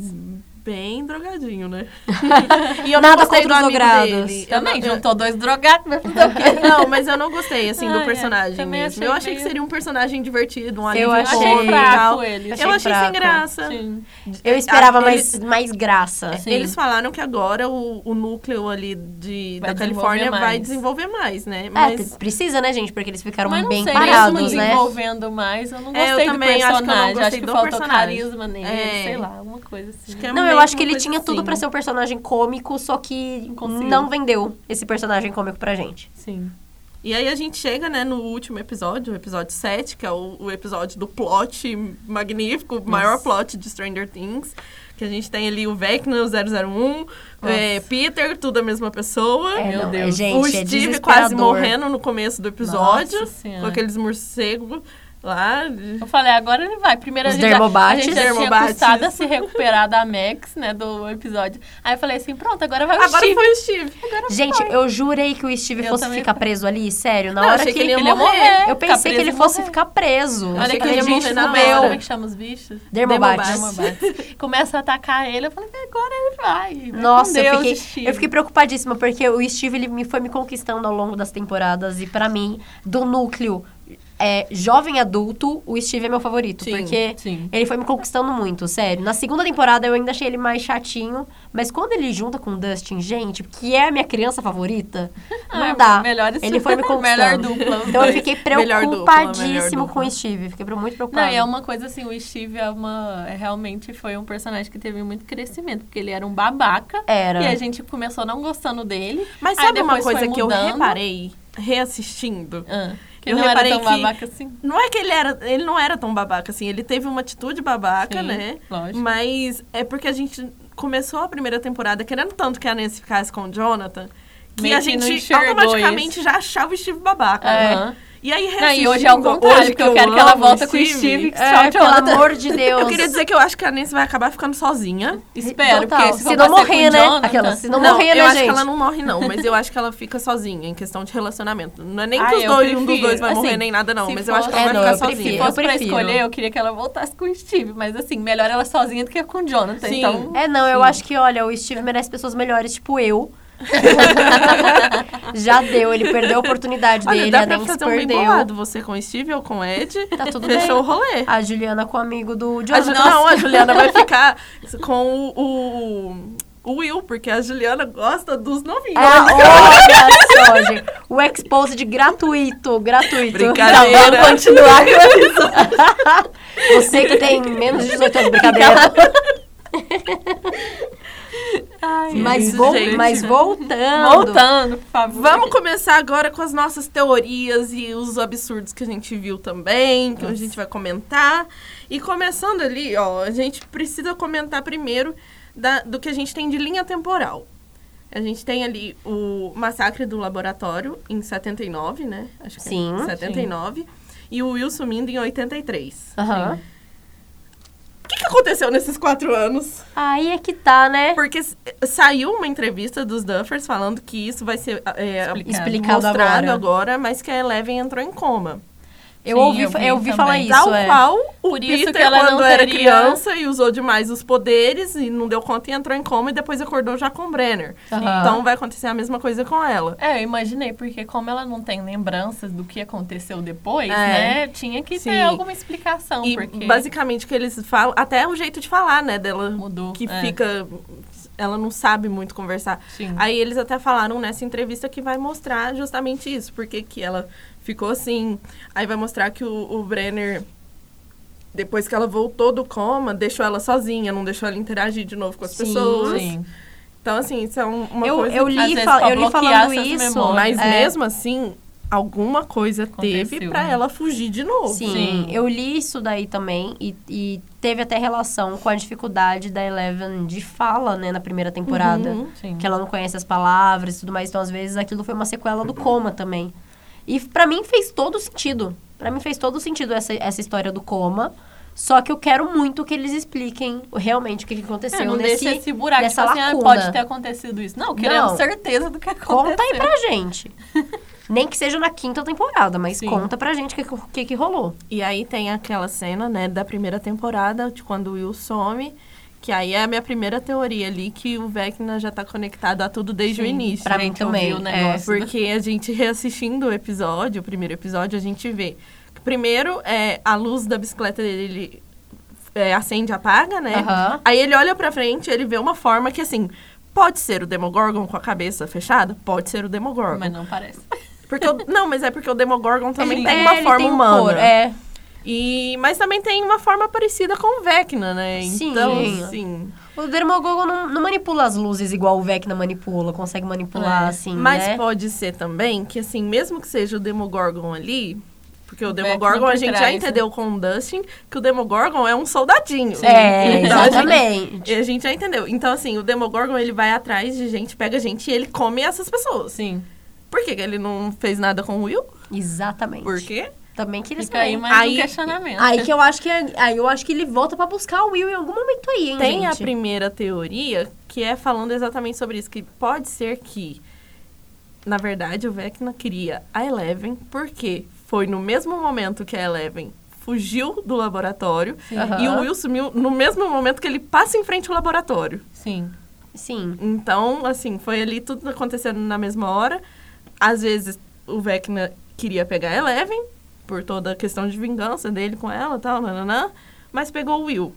Bem drogadinho, né? e eu
Nada
não gostei do amigo
drogados.
dele. Eu
Também,
não- eu-
juntou dois drogados, vai fazer o quê?
Não, mas eu não gostei, assim,
Ai,
do
é,
personagem mesmo.
achei
eu achei que
meio-
seria um personagem divertido, um
Eu
alívio
achei
cômico
fraco ele.
Eu
Achei
achei sem graça.
Sim.
Eu esperava
Ah,
mais,
eles-
mais graça.
Sim.
Eles falaram que agora o, o núcleo ali de,
Vai
da Califórnia
desenvolver
vai
mais.
desenvolver mais, né?
É,
Mas
t- precisa, né, gente? Porque eles ficaram
Mas
bem
sei,
parados,
mesmo
né?
desenvolvendo mais, eu não
É, eu
gostei do
também acho que eu não
personagem.
gostei
que
do
faltou
personagem.
carisma nele,
É.
sei lá, alguma coisa assim.
Acho que é
Não, eu acho que ele tinha tudo
assim.
pra ser um personagem cômico, só que
conseguiu.
não vendeu esse personagem cômico pra gente.
Sim.
E aí a gente chega, né, no último episódio, o episódio 7, que é o, o episódio do plot magnífico, o maior plot de Stranger Things. Que a gente tem ali o Vecna, o 001, é, Peter, tudo a mesma pessoa.
É,
Meu
não,
Deus.
é, gente,
o
é
Steve quase morrendo no começo do episódio.
Nossa
com aqueles morcegos lá.
Eu falei, agora ele vai. Primeiro
Os
a gente, já, a
dermobates.
gente já tinha
Dermobates.
custado a se recuperar da Max, né, do episódio. Aí eu falei assim, pronto, agora vai o
Agora
Steve.
foi o Steve.
Gente, eu jurei que o Steve
Eu
fosse
também
ficar preso ali, sério. Na
Não,
hora
achei
que,
que ele ia morrer.
morrer.
Eu pensei que ele fosse
morrer.
ficar preso.
Olha
Achei
que
que ele morrer na hora.
Como é que chama os bichos?
Dermobates.
Dermobates. Começa a atacar ele, eu falei, agora ele vai.
Nossa, eu fiquei,
Steve.
eu fiquei preocupadíssima, porque o Steve ele me foi me conquistando ao longo das temporadas. E pra mim, do núcleo é, jovem adulto, o Steve é meu favorito.
Sim,
porque
sim.
ele foi me conquistando muito, sério. Na segunda temporada eu ainda achei ele mais chatinho. Mas quando ele junta com o Dustin, gente, que é a minha criança favorita, não
Ah,
dá.
melhor
ele foi me conquistando.
melhor dupla,
Então eu fiquei
dupla,
preocupadíssimo
melhor
com o
dupla.
Steve. Fiquei muito preocupada.
Não, e é uma coisa assim, o Steve é uma. é, Realmente foi um personagem que teve muito crescimento, porque ele era um babaca.
Era.
E a gente começou não gostando dele.
Mas sabe uma coisa que eu reparei reassistindo?
Ah, que
Eu
ele não era
reparei
tão
que-
babaca assim.
Não é que ele era. Ele não era tão babaca assim. Ele teve uma atitude babaca,
Sim,
né?
lógico.
Mas é porque a gente começou a primeira temporada querendo tanto que a Nancy ficasse com o Jonathan. Que
Meio
a
que
gente
enxergou
automaticamente
isso.
já achava o Steve babaca.
É.
né? E aí,
Não, e hoje é o contrário,
hoje
porque eu quero que ela volta com o Steve.
É,
Tchau,
pelo
Jonathan.
amor de Deus.
Eu queria dizer que eu acho que a Nancy vai acabar ficando sozinha.
Espero,
Total.
porque se,
Se
for
não morrer, né?
Jonathan-
Aquela, se não,
Não,
morrer,
eu
né,
acho
gente?
que ela não morre, não. Mas eu acho que ela fica sozinha em questão de relacionamento. Não é nem
Ah,
que os
eu
dois, um dos dois vai morrer
Assim,
nem nada, não.
se
Mas eu acho que ela
É,
vai
não,
ficar
eu
Se
sozinha.
Eu
fosse pra escolher, eu queria que ela voltasse com o Steve. Mas assim, melhor ela sozinha do que com o Jonathan.
Sim.
Então,
É, não, eu acho que, olha, o Steve merece pessoas melhores, tipo eu. Já deu, ele perdeu a oportunidade
Olha,
dele,
dá
a
pra
Nancy
fazer um bem
perdeu.
bolado. Você com o Steve ou com o Ed.
Tá tudo
Fechou o
bem.
rolê.
A Juliana com o amigo do
A. Ju- não, a Juliana vai ficar com o, o, o Will, porque a Juliana gosta dos novinhos.
Ah, olha só, gente. O exposed gratuito, gratuito.
Brincadeira.
Então, vamos continuar com isso. Você que tem menos de 18 anos, brincadeira. Mas,
isso, gente.
mas voltando.
Voltando, por favor.
Vamos começar agora com as nossas teorias e os absurdos que a gente viu também, que a gente vai comentar. E começando ali, ó, a gente precisa comentar primeiro da- do que a gente tem de linha temporal. A gente tem ali o massacre do laboratório em 79, né? Acho que
Sim.
é 79. E o Will sumindo em 83.
Aham.
O que, aconteceu nesses quatro anos?
Aí é que tá, né?
Porque saiu uma entrevista dos Duffers falando que isso vai ser é,
Explicado.
Explicado
mostrado
agora.
agora. mas que a Eleven entrou em coma.
Eu
Sim,
ouvi,
eu vi
eu ouvi falar isso.
Tal
é.
qual o
Por isso
Peter,
que ela
quando
não
era
teria-
criança e usou demais os poderes e não deu conta e entrou em coma e depois acordou já com o Brenner.
Aham.
Então vai acontecer a mesma coisa com ela.
É, eu imaginei, porque como ela não tem lembranças do que aconteceu depois,
É.
né? Tinha que
Sim.
ter alguma explicação,
E
porque
basicamente o que eles falam, até o jeito de falar, né, dela
mudou.
que
é,
fica ela não sabe muito conversar.
Sim.
Aí eles até falaram nessa entrevista que vai mostrar justamente isso, porque que ela ficou assim. Aí vai mostrar que o, o Brenner, depois que ela voltou do coma, deixou ela sozinha, não deixou ela interagir de novo com as
Sim,
pessoas.
Sim.
Então, assim, isso é um- uma
Eu,
coisa
eu
às
li, fal- eu li falando isso.
memórias.
Mas
é.
mesmo assim, alguma coisa teve
Aconteceu,
pra
né?
ela fugir de novo.
Sim,
Sim.
eu li isso daí também e, e teve até relação com a dificuldade da Eleven de fala, né, na primeira temporada.
Uhum.
Sim.
Que ela não conhece as palavras e tudo mais, então às vezes aquilo foi uma sequela do coma também. E pra mim fez todo sentido. Pra mim fez todo sentido essa, essa história do coma. Só que eu quero muito que eles expliquem realmente o que, que aconteceu
É, não
nesse,
deixa esse buraco,
nessa
tipo assim, ah,
lacuna.
pode ter acontecido isso. Não, queremos
Não.
certeza do que aconteceu.
Conta aí pra gente. Nem que seja na quinta temporada, mas
Sim.
conta pra gente o que, que, que rolou.
E aí tem aquela cena, né, da primeira temporada, de quando o Will some, que aí é a minha primeira teoria ali, que o Vecna já tá conectado a tudo desde o
Sim,
início.
Pra
A
mim
gente
também,
o
é,
negócio.
Porque a gente reassistindo o episódio, o primeiro episódio, a gente vê. que Primeiro, é, a luz da bicicleta dele ele, é, acende e apaga, né?
Aham.
Aí ele olha pra frente, ele vê uma forma que, assim, pode ser o Demogorgon com a cabeça fechada? Pode ser o Demogorgon.
Mas não parece.
Porque o- não, mas é porque o Demogorgon também
Ele-
tem
é,
uma forma
tem um
humana.
cor, é.
E, mas também tem uma forma parecida com o Vecna, né?
Sim.
Então, assim.
O Demogorgon não, não manipula as luzes igual o Vecna manipula, consegue manipular
É.
assim,
Mas
né?
pode ser também que, assim, mesmo que seja o Demogorgon ali. Porque o,
O
Demogorgon a gente já
né?
entendeu com o Dustin que o Demogorgon é um soldadinho.
É,
Então, a gente-
exatamente.
E a gente já entendeu. Então, assim, o Demogorgon, ele vai atrás de gente, pega gente e ele come essas pessoas.
Sim.
Por que ele não fez nada com o Will?
Exatamente.
Por quê?
Também queria
Fica aí mais
Aí-
um questionamento.
Aí que eu acho que é- aí eu acho que ele volta pra buscar o Will em algum momento aí, hein,
Tem a
gente?
primeira teoria, que é falando exatamente sobre isso, que pode ser que, na verdade, o Vecna queria a Eleven, porque foi no mesmo momento que a Eleven fugiu do laboratório,
Aham.
e o Will sumiu no mesmo momento que ele passa em frente ao laboratório.
Sim.
Sim.
Então, assim, foi ali tudo acontecendo na mesma hora. Às vezes, o Vecna queria pegar a Eleven, por toda a questão de vingança dele com ela e tal, nananã, mas pegou o Will.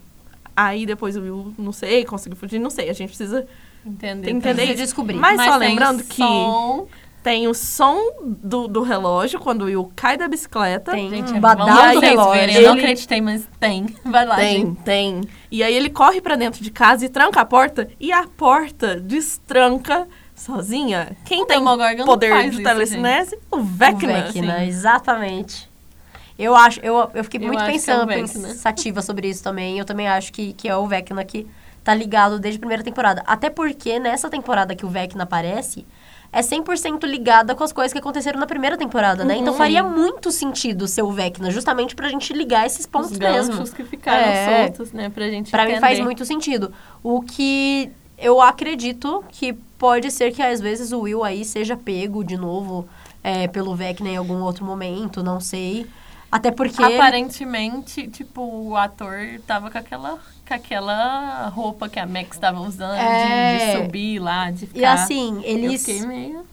Aí depois o Will, não sei, conseguiu fugir, não sei. A gente precisa
Entender.
entender isso.
descobrir.
Mas, só
tem
lembrando que
som.
tem o som do, do relógio quando o Will cai da bicicleta.
Tem
Gente,
um
é
badal do relógio.
verem. Eu não
Ele-
acreditei, mas tem. Vai lá,
Tem,
gente.
tem. E aí ele corre pra dentro de casa e tranca a porta. E a porta destranca sozinha. Quem
O
tem poder de telecinese? O
O
Vecna.
Vecna, exatamente. Eu acho, eu, eu fiquei
Eu
muito
é
pensando,
Vecna.
pensativa sobre isso também. Eu também acho que, que é o Vecna que tá ligado desde a primeira temporada. Até porque nessa temporada que o Vecna aparece, é 100% ligada com as coisas que aconteceram na primeira temporada, né? Então
Uhum.
faria muito sentido ser o Vecna, justamente pra gente ligar esses pontos
Os
mesmo.
ganchos que ficaram
É.
soltos, né? Pra gente
Pra mim
entender.
faz muito sentido. O que eu acredito que pode ser que às vezes o Will aí seja pego de novo é, pelo Vecna em algum outro momento, não sei. Até porque.
Aparentemente, tipo, o ator tava com aquela com aquela roupa que a Max estava usando,
É.
de, de subir lá, de ficar...
E assim,
Eu
eles.
fiquei meio...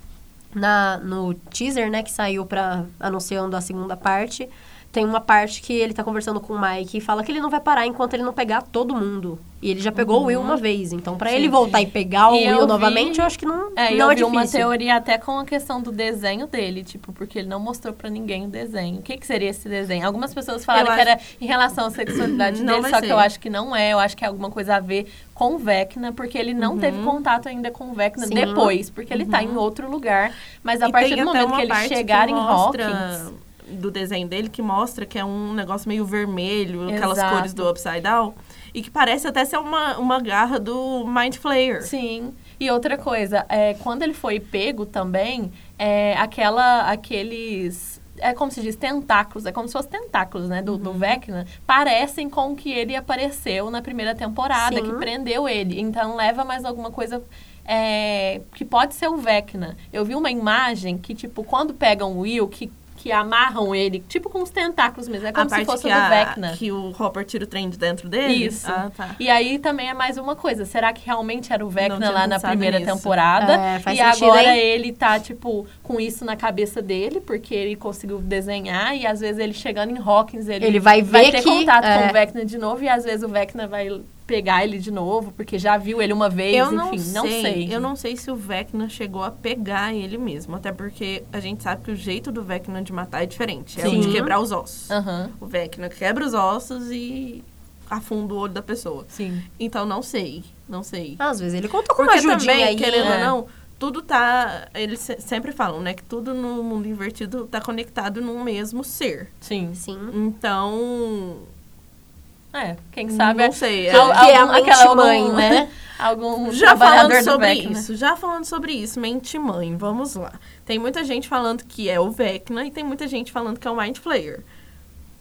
na, no teaser, né, que saiu pra anunciando a segunda parte, tem uma parte que ele tá conversando com o Mike e fala que ele não vai parar enquanto ele não pegar todo mundo. E ele já pegou o Will uma vez. Então, pra
Sim,
ele voltar e pegar o
E eu
Will
vi-
novamente, eu acho que não
É,
não
eu
é
vi uma
difícil.
teoria até com a questão do desenho dele, tipo, porque ele não mostrou pra ninguém o desenho. O que, que seria esse desenho? Algumas pessoas falaram
Eu
que
acho-
era em relação à sexualidade
Não
dele, só que
ser.
eu acho que não é. Eu acho que é alguma coisa a ver com o Vecna, porque ele não teve
Uhum.
contato ainda com o Vecna
Sim.
depois, porque ele tá em outro lugar. Mas a
E
partir do momento
uma
que ele chegar
que
em
mostra
Hawkins...
do desenho dele que mostra que é um negócio meio vermelho, aquelas
Exato.
cores do Upside Down. E que parece até ser uma, uma garra do Mind Flayer.
Sim. E outra coisa, é, quando ele foi pego também, é, aquela, aqueles. É como se diz, tentáculos, é como se fossem tentáculos, né, do,
Uhum.
do Vecna, parecem com o que ele apareceu na primeira temporada,
Sim.
que prendeu ele. Então leva mais alguma coisa é, que pode ser o Vecna. Eu vi uma imagem que, tipo, quando pegam o Will, que, que amarram ele, tipo com os tentáculos mesmo, é como
a
se fosse
que,
o do
a,
Vecna.
que o Hopper tira o trem de dentro dele.
Isso.
Ah, tá.
E aí também é mais uma coisa. Será que realmente era o Vecna lá na primeira
nisso.
temporada?
É, faz
e
sentido,
agora
hein?
ele tá, tipo, com isso na cabeça dele, porque ele conseguiu desenhar e às vezes ele chegando em Hawkins, ele,
Ele vai ver
ter
que-
contato
é.
com o Vecna de novo e às vezes o Vecna vai pegar ele de novo, porque já viu ele uma vez,
Eu não,
enfim,
sei,
não sei.
Eu não sei se o Vecna chegou a pegar ele mesmo. Até porque a gente sabe que o jeito do Vecna de matar é diferente. É o de
Sim.
quebrar os ossos.
Aham,
O Vecna quebra os ossos e afunda o olho da pessoa.
sim.
Então não sei. Não sei.
Às vezes ele contou com uma
Porque
ajudinha
também,
aí.
querendo
É.
ou não, tudo tá. Eles se- sempre falam, né? Que tudo no mundo invertido tá conectado num mesmo ser.
Sim.
Sim.
Então.
É, quem sabe...
Não sei.
Que
é-
é a
algum-
mente
aquela-
mãe,
algum-
né?
algum
Já falando
do
sobre
Vecna.
isso, já falando sobre isso, mente mãe, vamos lá. Tem muita gente falando que é o Vecna e tem muita gente falando que é o Mind Flayer.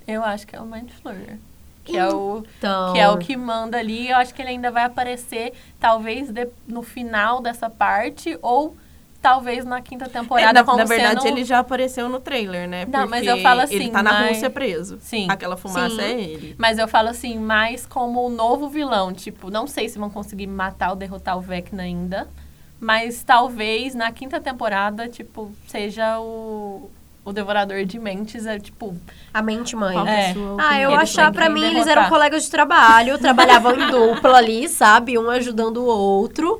Eu acho que é o Mind Flayer. Que é o...
Então,
Que é o que manda ali. Eu acho que ele ainda vai aparecer, talvez, de- no final dessa parte, ou talvez na quinta temporada.
É, na,
como
na verdade,
sendo-
ele já apareceu no trailer, né?
Não, mas
Porque
eu falo assim,
Ele tá na
mas-
Rússia preso.
Sim.
Aquela fumaça
Sim.
é ele.
Mas eu falo assim, mais como o novo vilão. Tipo, não sei se vão conseguir matar ou derrotar o Vecna ainda. Mas talvez na quinta temporada, tipo, seja o, o Devorador de Mentes. É, tipo,
a mente mãe.
É.
a sua
Ah, eu?
Eles
pra
que
mim, eles
derrotar.
eram colegas de trabalho, trabalhavam em dupla ali, sabe? Um ajudando o outro.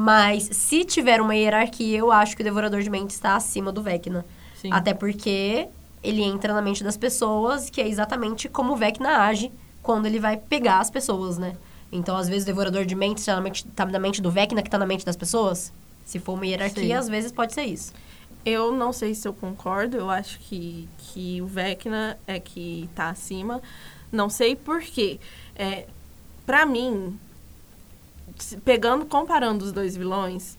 Mas se tiver uma hierarquia, eu acho que o Devorador de Mentes está acima do Vecna.
sim.
Até porque ele entra na mente das pessoas, que é exatamente como o Vecna age quando ele vai pegar as pessoas, né? Então, às vezes, o Devorador de Mentes tá na mente, tá na mente do Vecna, que tá na mente das pessoas. Se for uma hierarquia,
Sim.
às vezes pode ser isso.
Eu não sei se eu concordo. Eu acho que, que o Vecna é que tá acima. Não sei por quê. É, pra mim, pegando, comparando os dois vilões,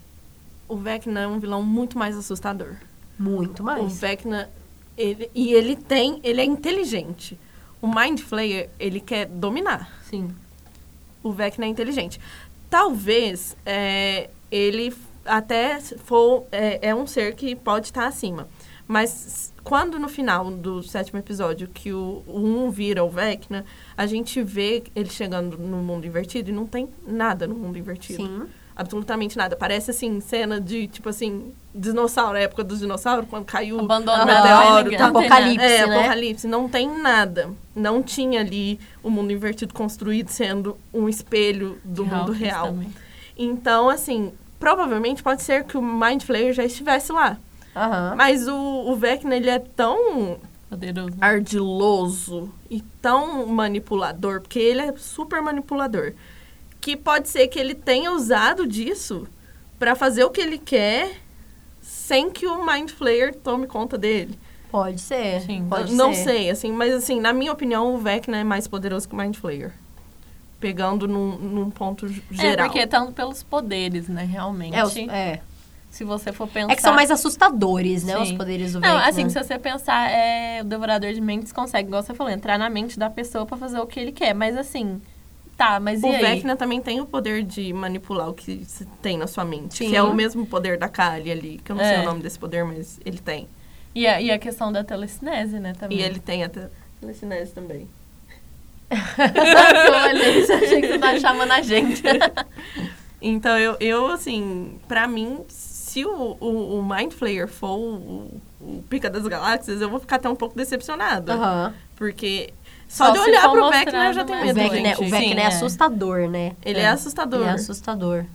o Vecna é um vilão muito mais assustador.
Muito
O
mais.
Vecna, ele, e ele tem, ele é inteligente. O Mind Flayer, ele quer dominar.
Sim.
O Vecna é inteligente. Talvez é, ele até for é, é um ser que pode estar acima. Mas quando no final do sétimo episódio que o, o um vira o Vecna, a gente vê ele chegando no mundo invertido e não tem nada no mundo invertido.
Sim.
Absolutamente nada. Parece assim, cena de, tipo assim, dinossauro, a época dos dinossauros, quando caiu
Abandonado.
o meteoro, tá?
não tem
Apocalipse.
É,
né?
apocalipse. Não tem nada. Não tinha ali o mundo invertido construído sendo um espelho do mundo real.
também.
Então, assim, provavelmente pode ser que o Mind Flayer já estivesse lá.
Aham.
Mas o, o Vecna, ele é tão
Poderoso.
ardiloso e tão manipulador, porque ele é super manipulador, que pode ser que ele tenha usado disso pra fazer o que ele quer sem que o Mind Flayer tome conta dele.
Pode ser.
Sim.
Pode
não
ser.
sei, assim, mas assim, na minha opinião, o Vecna é mais poderoso que o Mind Flayer. Pegando num, num ponto
É,
geral.
porque tanto pelos poderes, né, realmente.
É, os- é.
Se você for pensar...
É que são mais assustadores, né? Os
Sim.
poderes do
Não,
Vecna.
assim, se você pensar, é, o Devorador de Mentes consegue, igual você falou, entrar na mente da pessoa pra fazer o que ele quer. Mas assim, tá, mas
O
e aí?
Vecna também tem o poder de manipular o que se tem na sua mente.
Sim.
Que é o mesmo poder da Kali ali. Que eu não sei
É.
o nome desse poder, mas ele tem.
E a, e a questão da telecinese, né, também.
E ele tem até telecinese também.
Eu olhei, achei que você tava chamando a gente.
Então, eu, eu assim, pra mim, se o, o, o Mind Flayer for o, o Pica das Galáxias, eu vou ficar até um pouco decepcionada.
Aham.
Porque só,
Só
de olhar pro Vecna eu já tenho
mais
O
medo.
Vecna, é- o. Vecna
Sim,
é
é.
assustador, né?
Ele é, assustador.
Ele é assustador.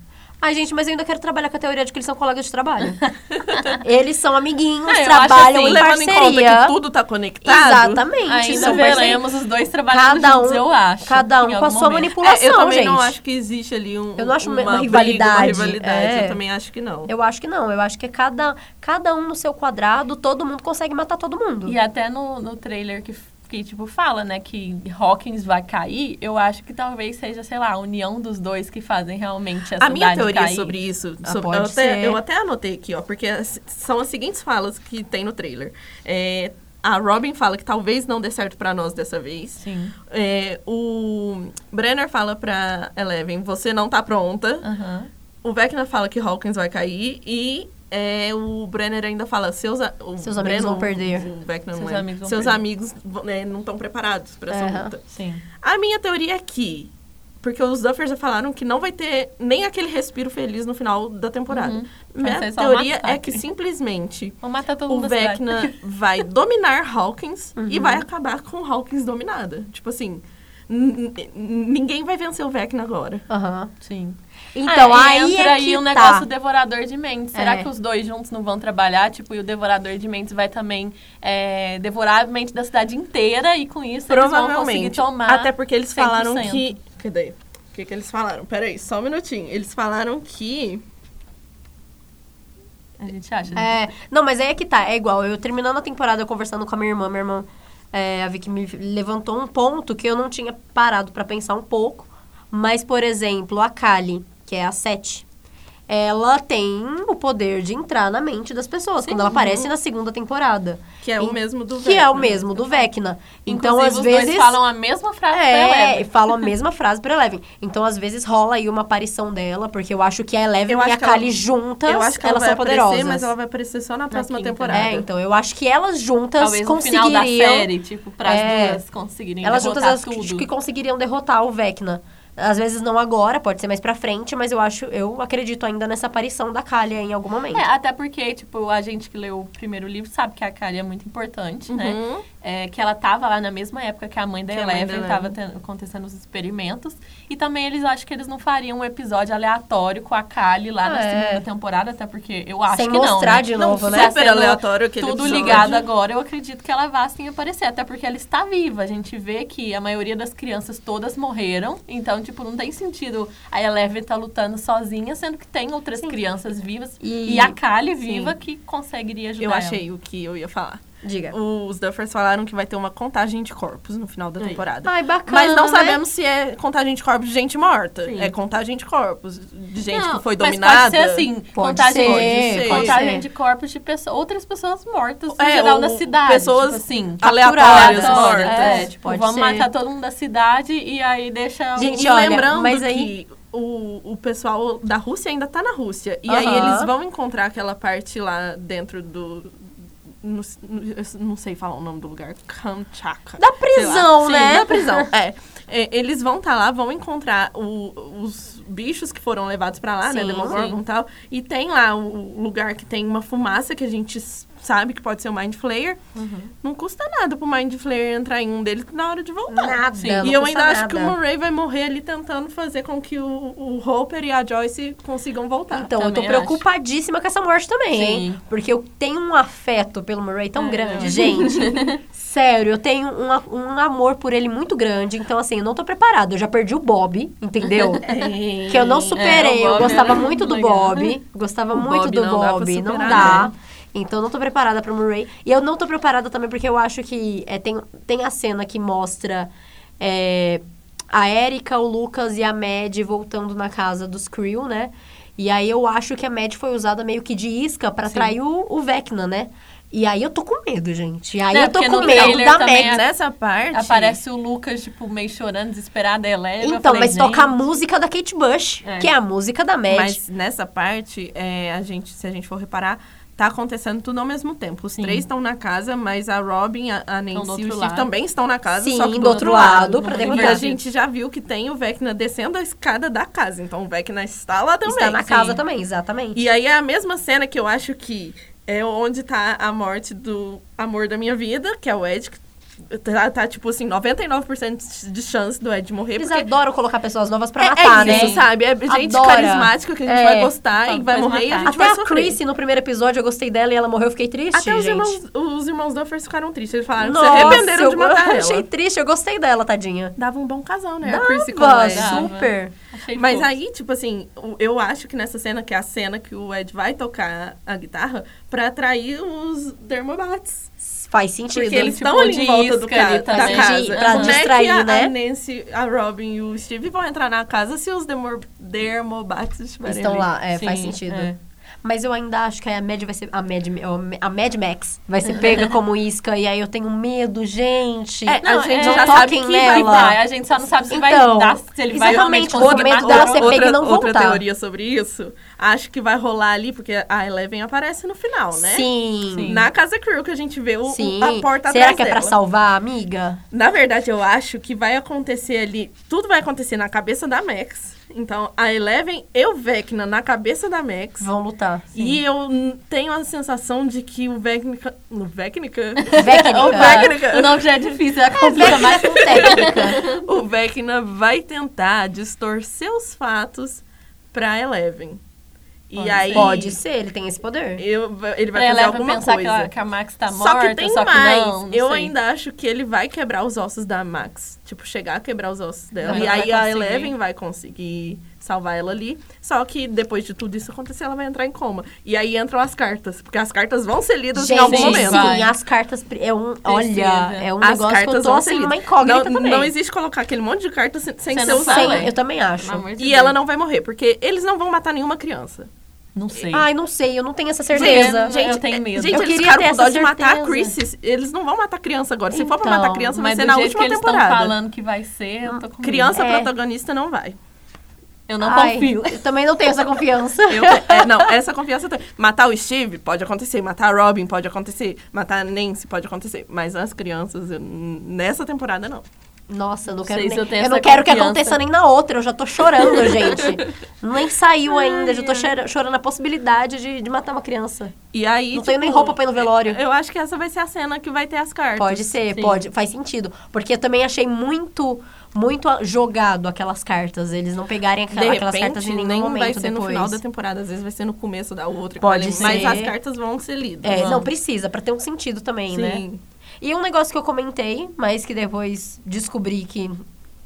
Ai, gente, mas eu ainda quero trabalhar com a teoria de que eles são colegas de trabalho. eles são amiguinhos,
É,
trabalham
assim,
em
Levando em conta
parceria.
que tudo tá conectado.
Exatamente.
Ainda veremos os dois trabalhando
Cada
juntos,
um-
eu acho.
cada um com a sua
momento.
manipulação,
É, eu também
gente.
não acho que existe ali um,
Eu não acho uma
uma,
rivalidade,
Briga, uma rivalidade.
é.
Eu também acho que não.
Eu acho que não. Eu acho que é cada, cada um no seu quadrado, todo mundo consegue matar todo mundo.
E até no, no trailer que, que, tipo, fala, né, que Hawkins vai cair, eu acho que talvez seja, sei lá, a união dos dois que fazem realmente a,
A minha teoria
cair.
sobre isso,
Ah,
sobre-
pode
eu, até,
ser.
eu até anotei aqui, ó, porque as- são as seguintes falas que tem no trailer. É, a Robin fala que talvez não dê certo pra nós dessa vez.
Sim.
É, o Brenner fala pra Eleven, você não tá pronta.
Aham.
O Vecna fala que Hawkins vai cair e é, o Brenner ainda fala seus, a-
Seus amigos vão perder.
Seus
é.
amigos vão
seus
perder.
amigos né, não estão preparados pra essa
Aham.
luta.
Sim.
A minha teoria é que porque os Duffers já falaram que não vai ter nem aquele respiro feliz no final da temporada.
Uhum.
Minha teoria é que simplesmente
Vou matar todo
o. Vecna vai dominar Hawkins
Uhum.
e vai acabar com Hawkins dominada. Tipo assim, ninguém vai vencer o Vecna agora.
Aham.
Sim.
Então,
Ah,
aí
entra
é
aí
que
um
tá.
negócio devorador de mentes. Será
É.
que os dois juntos não vão trabalhar? Tipo, e o devorador de mentes vai também é, devorar a mente da cidade inteira e com isso eles vão conseguir
Provavelmente.
tomar.
Até porque eles falaram
100%.
que. Cadê? O que, que eles falaram? Peraí, só um minutinho. Eles falaram que.
A gente acha.
É, não, mas aí é que tá, é igual. Eu terminando a temporada eu conversando com a minha irmã, minha irmã, é, a Vicky me levantou um ponto que eu não tinha parado pra pensar um pouco. Mas, por exemplo, a Kali, que é a Sete, ela tem o poder de entrar na mente das pessoas
Sim.
quando ela aparece na segunda temporada.
Que é o mesmo do
Que é o
Vecna.
mesmo do Vecna. Então,
Inclusive,
às vezes.
dois falam a mesma frase pra
É,
Eleven.
falam a mesma frase pra Eleven. Então, às vezes, rola aí uma aparição dela, porque eu acho que a Eleven
Eu
e a
ela-
Kali juntas,
Eu acho que ela
elas
vai
são
aparecer,
poderosas.
mas ela vai aparecer só na próxima
quinta.
temporada.
É, então, eu acho que elas juntas
Talvez no final da
conseguiriam...
série, tipo, para as
É.
duas conseguirem
elas juntas
derrotar
elas
tudo.
que conseguiriam derrotar o Vecna. Às vezes não agora, pode ser mais pra frente, mas eu acho, eu acredito ainda nessa aparição da Kalia em algum momento.
É, até porque, tipo, a gente que leu o primeiro livro sabe que a Kali é muito importante, né? É, que ela tava lá na mesma época que a mãe da
Que
Eleven
da
tava
Eleven.
tendo- acontecendo os experimentos. E também eles acham que eles não fariam um episódio aleatório com a Kali lá na
É.
segunda temporada, até porque eu acho
Sem
que não,
mostrar
né?
de
Não,
novo, né?
super aleatório aquele
Tudo
episódio.
ligado agora, eu acredito que ela vá sim aparecer. Até porque ela está viva. A gente vê que a maioria das crianças todas morreram. Então, tipo, não tem sentido a Eleven tá lutando sozinha, sendo que tem outras
Sim.
crianças vivas.
E-
E, a Kali
Sim.
viva que conseguiria ajudar
Eu
ela.
achei o que eu ia falar.
Diga.
Os Duffers falaram que vai ter uma contagem de corpos no final da
Aí.
temporada.
Ai, bacana,
Mas não
né?
sabemos se é contagem de corpos de gente morta.
Sim.
É contagem de corpos de gente
Não,
que foi
mas
dominada.
pode ser assim,
Pode
contagem,
ser,
pode
contagem
ser.
de corpos de pessoas, outras pessoas mortas no
É,
geral da cidade.
pessoas
tipo assim,
aleatórias mortas.
É, tipo,
Pode
vamos
ser.
matar todo mundo da cidade e aí deixa
Gente,
E
olha,
lembrando
mas aí-
que o, o pessoal da Rússia ainda tá na Rússia. E aí eles vão encontrar aquela parte lá dentro do. Eu não sei falar o nome do lugar. Kamchatka.
Da prisão,
Sim,
né?
Da prisão, é. É, Eles vão estar lá, vão encontrar o- os bichos que foram levados pra lá, né?
Sim,
Demogorgon
sim.
e tal. E tem lá o lugar que tem uma fumaça que a gente sabe que pode ser o Mind Flayer.
Uhum.
Não custa nada pro Mind Flayer entrar em um deles na hora de voltar.
Nada,
Sim.
não
E eu
custa
ainda acho que o
nada.
Murray vai morrer ali tentando fazer com que o, o Hopper e a Joyce consigam voltar.
Então, eu tô
Também
preocupadíssima com essa morte também, hein?
Sim.
Porque eu tenho um afeto pelo Murray tão
É,
grande, gente. Sério, eu tenho um, um amor por ele muito grande. Então, assim, eu não tô preparada. Eu já perdi o Bob, entendeu? que eu não superei.
É,
eu gostava
era
muito do
legal.
Bob. Gostava
O
muito
Bob
do
não dá pra
Bob. Não
superar,
dá. Então, eu não tô preparada pro Murray. E eu não tô preparada também porque eu acho que é, tem, tem a cena que mostra é, a Erika, o Lucas e a Mad voltando na casa dos Creel, né? E aí eu acho que a Mad foi usada meio que de isca pra
Sim.
atrair o, o Vecna, né? E aí eu tô com medo, gente. E aí
Não,
eu tô com medo da
também
Mad.
Nessa parte.
Aparece o Lucas, tipo, meio chorando, desesperado, a Eleven. eu
Então,
falei,
mas toca a
gente,
música da Kate Bush,
É.
que é a música da Mad.
Mas nessa parte, é, a gente, se a gente for reparar, tá acontecendo tudo ao mesmo tempo. Os
Sim.
três estão na casa, mas a Robin, a, a Nancy
do
e o
outro
Steve
lado.
também estão na casa,
Sim,
só que
do outro lado, pra
Não
derrotar.
E a gente já viu que tem o Vecna descendo a escada da casa. Então o Vecna está lá também.
Está na
Sim.
casa também, exatamente.
E aí é a mesma cena que eu acho que é onde tá a morte do amor da minha vida, que é o Ed. que Tá, tá, tipo assim, 99% de chance do Ed morrer.
Eles
porque
adoram colocar pessoas novas pra
é,
matar,
é isso,
né?
sabe? É gente
Adora.
carismática que a gente
É.
vai gostar e vai morrer e a gente
Até
vai
a
sofrer.
Chrissy, no primeiro episódio, eu gostei dela e ela morreu, eu fiquei triste,
Até os
gente.
irmãos, os irmãos Duffers ficaram tristes. Eles falaram
Nossa,
que se arrependeram
eu
de matar ela.
achei triste, eu gostei dela, tadinha.
Dava um bom casal, né? a Chrissy com
Dava.
Dava.
super.
Achei
Mas aí, tipo assim, eu acho que nessa cena, que é a cena que o Ed vai tocar a guitarra, pra atrair os Dermobats.
Faz sentido.
Porque eles
tipo,
estão ali
de
em volta do
isca
ca
ali
da casa.
De- pra
Como é que
distrair,
a,
né?
a Nancy, a Robin e o Steve vão entrar na casa se os Demor Dermobats estiverem
Estão
ali?
lá, é, faz
Sim,
sentido.
é.
Mas eu ainda acho que a Mad vai ser. A Mad, a Mad Max vai ser pega como isca. E aí eu tenho medo, gente.
É,
Não,
a gente
é,
já sabe que
nela.
vai
Vai, a gente só não sabe se vai
Então,
dar, se ele vai realmente conseguir
medo
matar
dela ser
não.
pega e não
outra
voltar.
teoria sobre isso, acho que vai rolar ali, porque a Eleven aparece no final, né?
Sim.
Sim.
Na casa Crew, que a gente vê o, o-
Sim.
a porta
Será
atrás
que é pra
dela.
salvar a amiga?
Na verdade, eu acho que vai acontecer ali. Tudo vai acontecer na cabeça da Max. Então, a Eleven e o Vecna na cabeça da Max.
Vão lutar.
E eu tenho a sensação de que o Vecnica. O? Vecnica. O Vecnica.
O nome já é difícil, é complica mais.
com técnica.
o Vecna vai tentar distorcer os fatos pra Eleven. E
Pode
aí.
Pode ser, ele tem esse poder.
eu- ele vai
Pra
fazer
ela
alguma
pensar
coisa.
que, ela- que a Max tá
só
morta,
que tem
só que
mais.
não, não
eu
sei.
ainda acho que ele vai quebrar os ossos da Max. Tipo, chegar a quebrar os ossos dela.
Não,
e aí a. Eleven vai conseguir salvar ela ali. Só que depois de tudo isso acontecer, ela vai entrar em coma. E aí entram as cartas. Porque as cartas vão ser lidas em algum
sim,
momento.
vai.
sim, as cartas. É um, olha, é um
As
negócio que eu
cartas
tô
vão ser
assim,
lidas.
uma incógnita
não,
também.
não existe colocar aquele monte de cartas sem, ser.
Sim, eu também acho.
Pelo amor de
E
Deus.
ela não vai morrer, porque eles não vão matar nenhuma criança.
Não sei.
Ai, não sei, eu não tenho essa certeza.
Gente, eu tenho medo.
Gente,
Eu
eles
queria
ficaram
ter
com dó de matar a. Chrissy. Eles não vão matar criança agora. Se for pra
Então,
matar criança, vai
Mas
ser na última
que eles estão
temporada.
falando que vai ser, eu tô com medo.
Criança
É.
protagonista não vai.
Eu não
Ai,
confio.
Eu também não tenho essa confiança.
Eu, é, não, essa confiança tem. Matar o Steve pode acontecer, matar a Robin pode acontecer, matar a Nancy pode acontecer, mas as crianças, eu- nessa temporada não.
Nossa, eu não
Não
quero
sei
nem,
se eu tenho
eu não quero que
confiança.
aconteça nem na outra, eu já tô chorando, gente. Nem saiu ainda, já tô chora- chorando a possibilidade de, de matar uma criança.
E aí.
Não tenho nem
tipo,
roupa pra ir no velório.
Eu acho que essa vai ser a cena que vai ter as cartas.
Pode ser,
Sim.
pode, faz sentido. Porque eu também achei muito, muito jogado aquelas cartas. Eles não pegarem aquela- aquelas cartas
repente,
em nenhum
nem
momento
vai ser no
depois.
final da temporada, às vezes vai ser no começo da outra.
Pode
Mas
ser.
as cartas vão ser lidas.
É,
Vão.
não precisa, pra ter um sentido também, né?
Sim.
E um negócio que eu comentei, mas que depois descobri que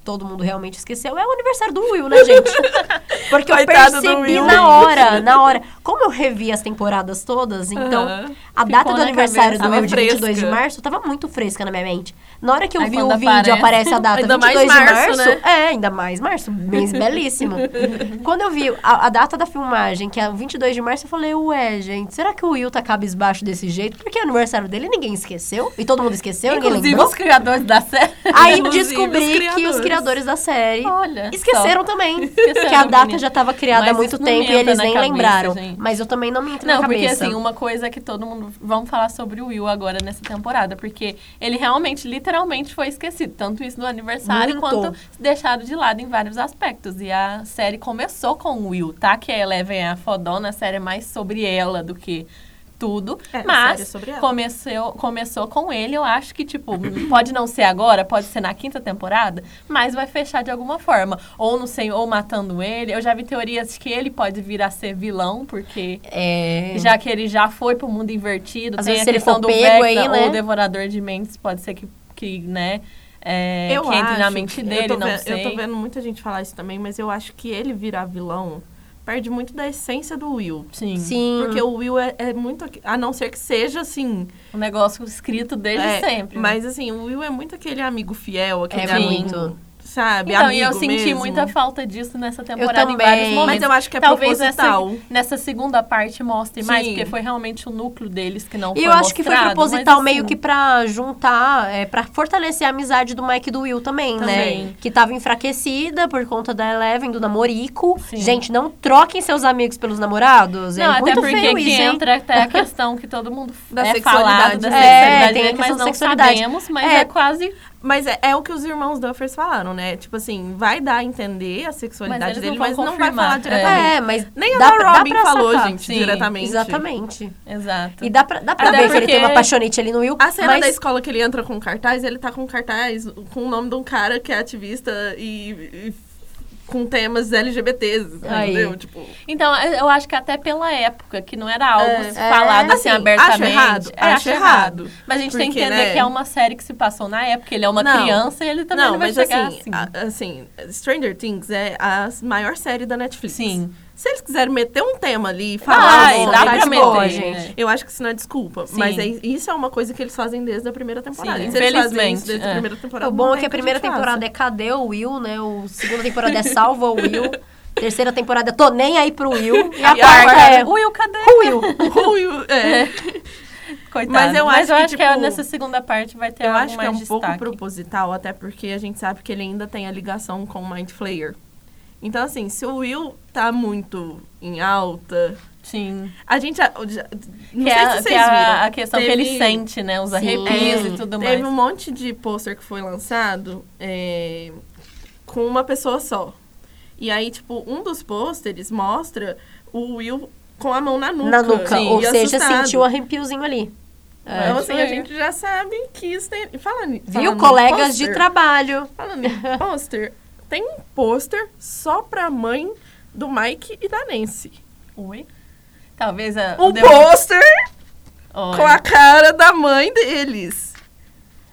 todo mundo realmente esqueceu, é o aniversário do Will, né, gente? Porque eu
Coitado
percebi na hora, na hora. Como eu revi as temporadas todas, então
Aham.
a
Ficou
data do
na
aniversário
cabeça,
do Will de
tava
22 de março tava muito fresca na minha mente. Na hora que eu
Aí
vi o vídeo,
aparece-
aparece a data
Ainda mais
22 de
março,
março.
né?
É, ainda mais março, mês belíssimo. Quando eu vi a, a data da filmagem, que é o 22 de março, eu falei, ué, gente, será que o Will tá cabisbaixo desse jeito? Porque é o aniversário dele ninguém esqueceu. E todo mundo esqueceu, ninguém
Inclusive
lembrou.
os criadores da série.
Aí
Inclusive,
descobri
os
que os
criadores.
da série
Olha
esqueceram
só.
também.
Esqueceram,
que a data já estava criada há
Mas
muito
não me
tempo e eles nem
cabeça,
lembraram.
gente.
Mas eu também não me entro
Não,
na
porque
cabeça.
assim, uma coisa que todo mundo. Vamos falar sobre o Will agora nessa temporada, porque ele realmente, literalmente, foi esquecido. Tanto isso no aniversário
Muito.
quanto deixado de lado em vários aspectos. E a série começou com o Will, tá? Que a Eleven é a fodona, a série é mais sobre ela do que tudo.
É,
mas começou, começou com ele, eu acho que, tipo, pode não ser agora, pode ser na quinta temporada, mas vai fechar de alguma forma. Ou não sei, ou matando ele. Eu já vi teorias que ele pode vir a ser vilão, porque
É...
já que ele já foi pro mundo invertido,
Às
tem
vezes
a
se ele
questão
for
do
pego
Vecna
aí, né?
ou Devorador de Mentes, pode ser que, que né, é,
Eu
que entre na
acho
mente
que-
dele,
eu tô
não
ve-
sei.
Eu tô vendo muita gente falar isso também, mas eu acho que ele virar vilão perde muito da essência do Will.
Sim.
Sim.
Porque o Will é, é muito. A não ser que seja assim.
Um negócio escrito desde
é,
sempre. né?
Mas assim, o Will é muito aquele amigo fiel, aquele
É
amigo.
muito.
Sabe,
Então,
amigo
e eu senti
mesmo.
muita falta disso nessa temporada em
também.
vários momentos.
Mas eu acho que é
Talvez nessa,
proposital.
nessa segunda parte mostre mais,
Sim.
porque foi realmente o núcleo deles que não
E
foi
eu acho que foi proposital
mas,
meio
assim,
que pra juntar, é, pra fortalecer a amizade do Mike e do Will também,
Também.
né? Que tava enfraquecida por conta da Eleven, do namorico.
Sim.
Gente, não troquem seus amigos pelos namorados.
Não,
é
até
muito
porque
feio
que
isso, hein?
entra até a questão que todo mundo
Da
é
sexualidade
falado da
dele.
sexualidade
É, tem a
mas
questão da
não
sexualidade.
sabemos, mas
É.
é, quase...
Mas é, é o que os irmãos Duffers falaram, né? Tipo assim, vai dar a entender a sexualidade
Mas
dele,
não
mas
vão
não vai
confirmar.
falar diretamente.
É, mas
Nem a
dá,
da
pra-
Robin
dá pra
falou,
sacar.
gente,
Sim,
diretamente.
Exatamente.
Exato.
E dá pra, dá pra
Até
ver que ele tem uma paixonite ali no Will.
A cena
mas...
da escola que ele entra com cartaz, ele tá com cartaz com o nome de um cara que é ativista e, e com temas LGBTs,
Aí.
entendeu? Tipo,
Então, eu acho que até pela época, que não era algo
É.
falado
É.
assim,
Assim,
abertamente.
acho errado,
É,
acho errado.
Mas a gente tem que
Porque,
entender
né?
que é uma série que se passou na época, ele é uma
Não.
criança e ele também não,
não,
vai
mas
chegar
assim,
assim.
a- assim, Stranger Things é a maior série da Netflix.
Sim.
Se eles quiserem meter um tema ali e falar,
Ai,
"Bom,
dá
tá
pra
de
meter,
boa,
gente.
Eu acho que isso não é desculpa.
Sim.
Mas é- isso é uma coisa que eles fazem desde a primeira temporada.
Sim, infelizmente,
desde
é.
a primeira temporada.
O bom é que a primeira
gente
temporada
faça.
é cadê o Will, né? O segunda temporada é salva o Will. Terceira temporada é tô nem aí pro Will. E a
a
quarta é
o Will, cadê?
o Will.
Ruim, é.
Coitado.
Mas eu acho
eu
que,
acho que é
tipo,
nessa segunda parte vai ter
Eu
algo
acho que é um pouco
destaque.
proposital, até porque a gente sabe que ele ainda tem a ligação com o Mind Flayer. Então, assim, se o Will tá muito em alta.
Sim.
A gente não
que
sei
é,
se
que
vocês
é a-
viram.
a questão que
Teve-
ele sente, né? Os arrepios
É,
e tudo
Teve
mais.
um monte de pôster que foi lançado é, com uma pessoa só. E aí, tipo, um dos pôsteres mostra o Will com a mão na nuca.
Na nuca.
Sim.
Ou seja,
assustado.
sentiu um arrepiozinho ali. É.
Então, assim, a gente já sabe que isso tem. Fala,
Viu? Colegas de
pôster,
trabalho.
Falando em pôster, tem um pôster só pra mãe do Mike e da Nancy.
Oi? Talvez a.
Um pôster com a cara da mãe deles.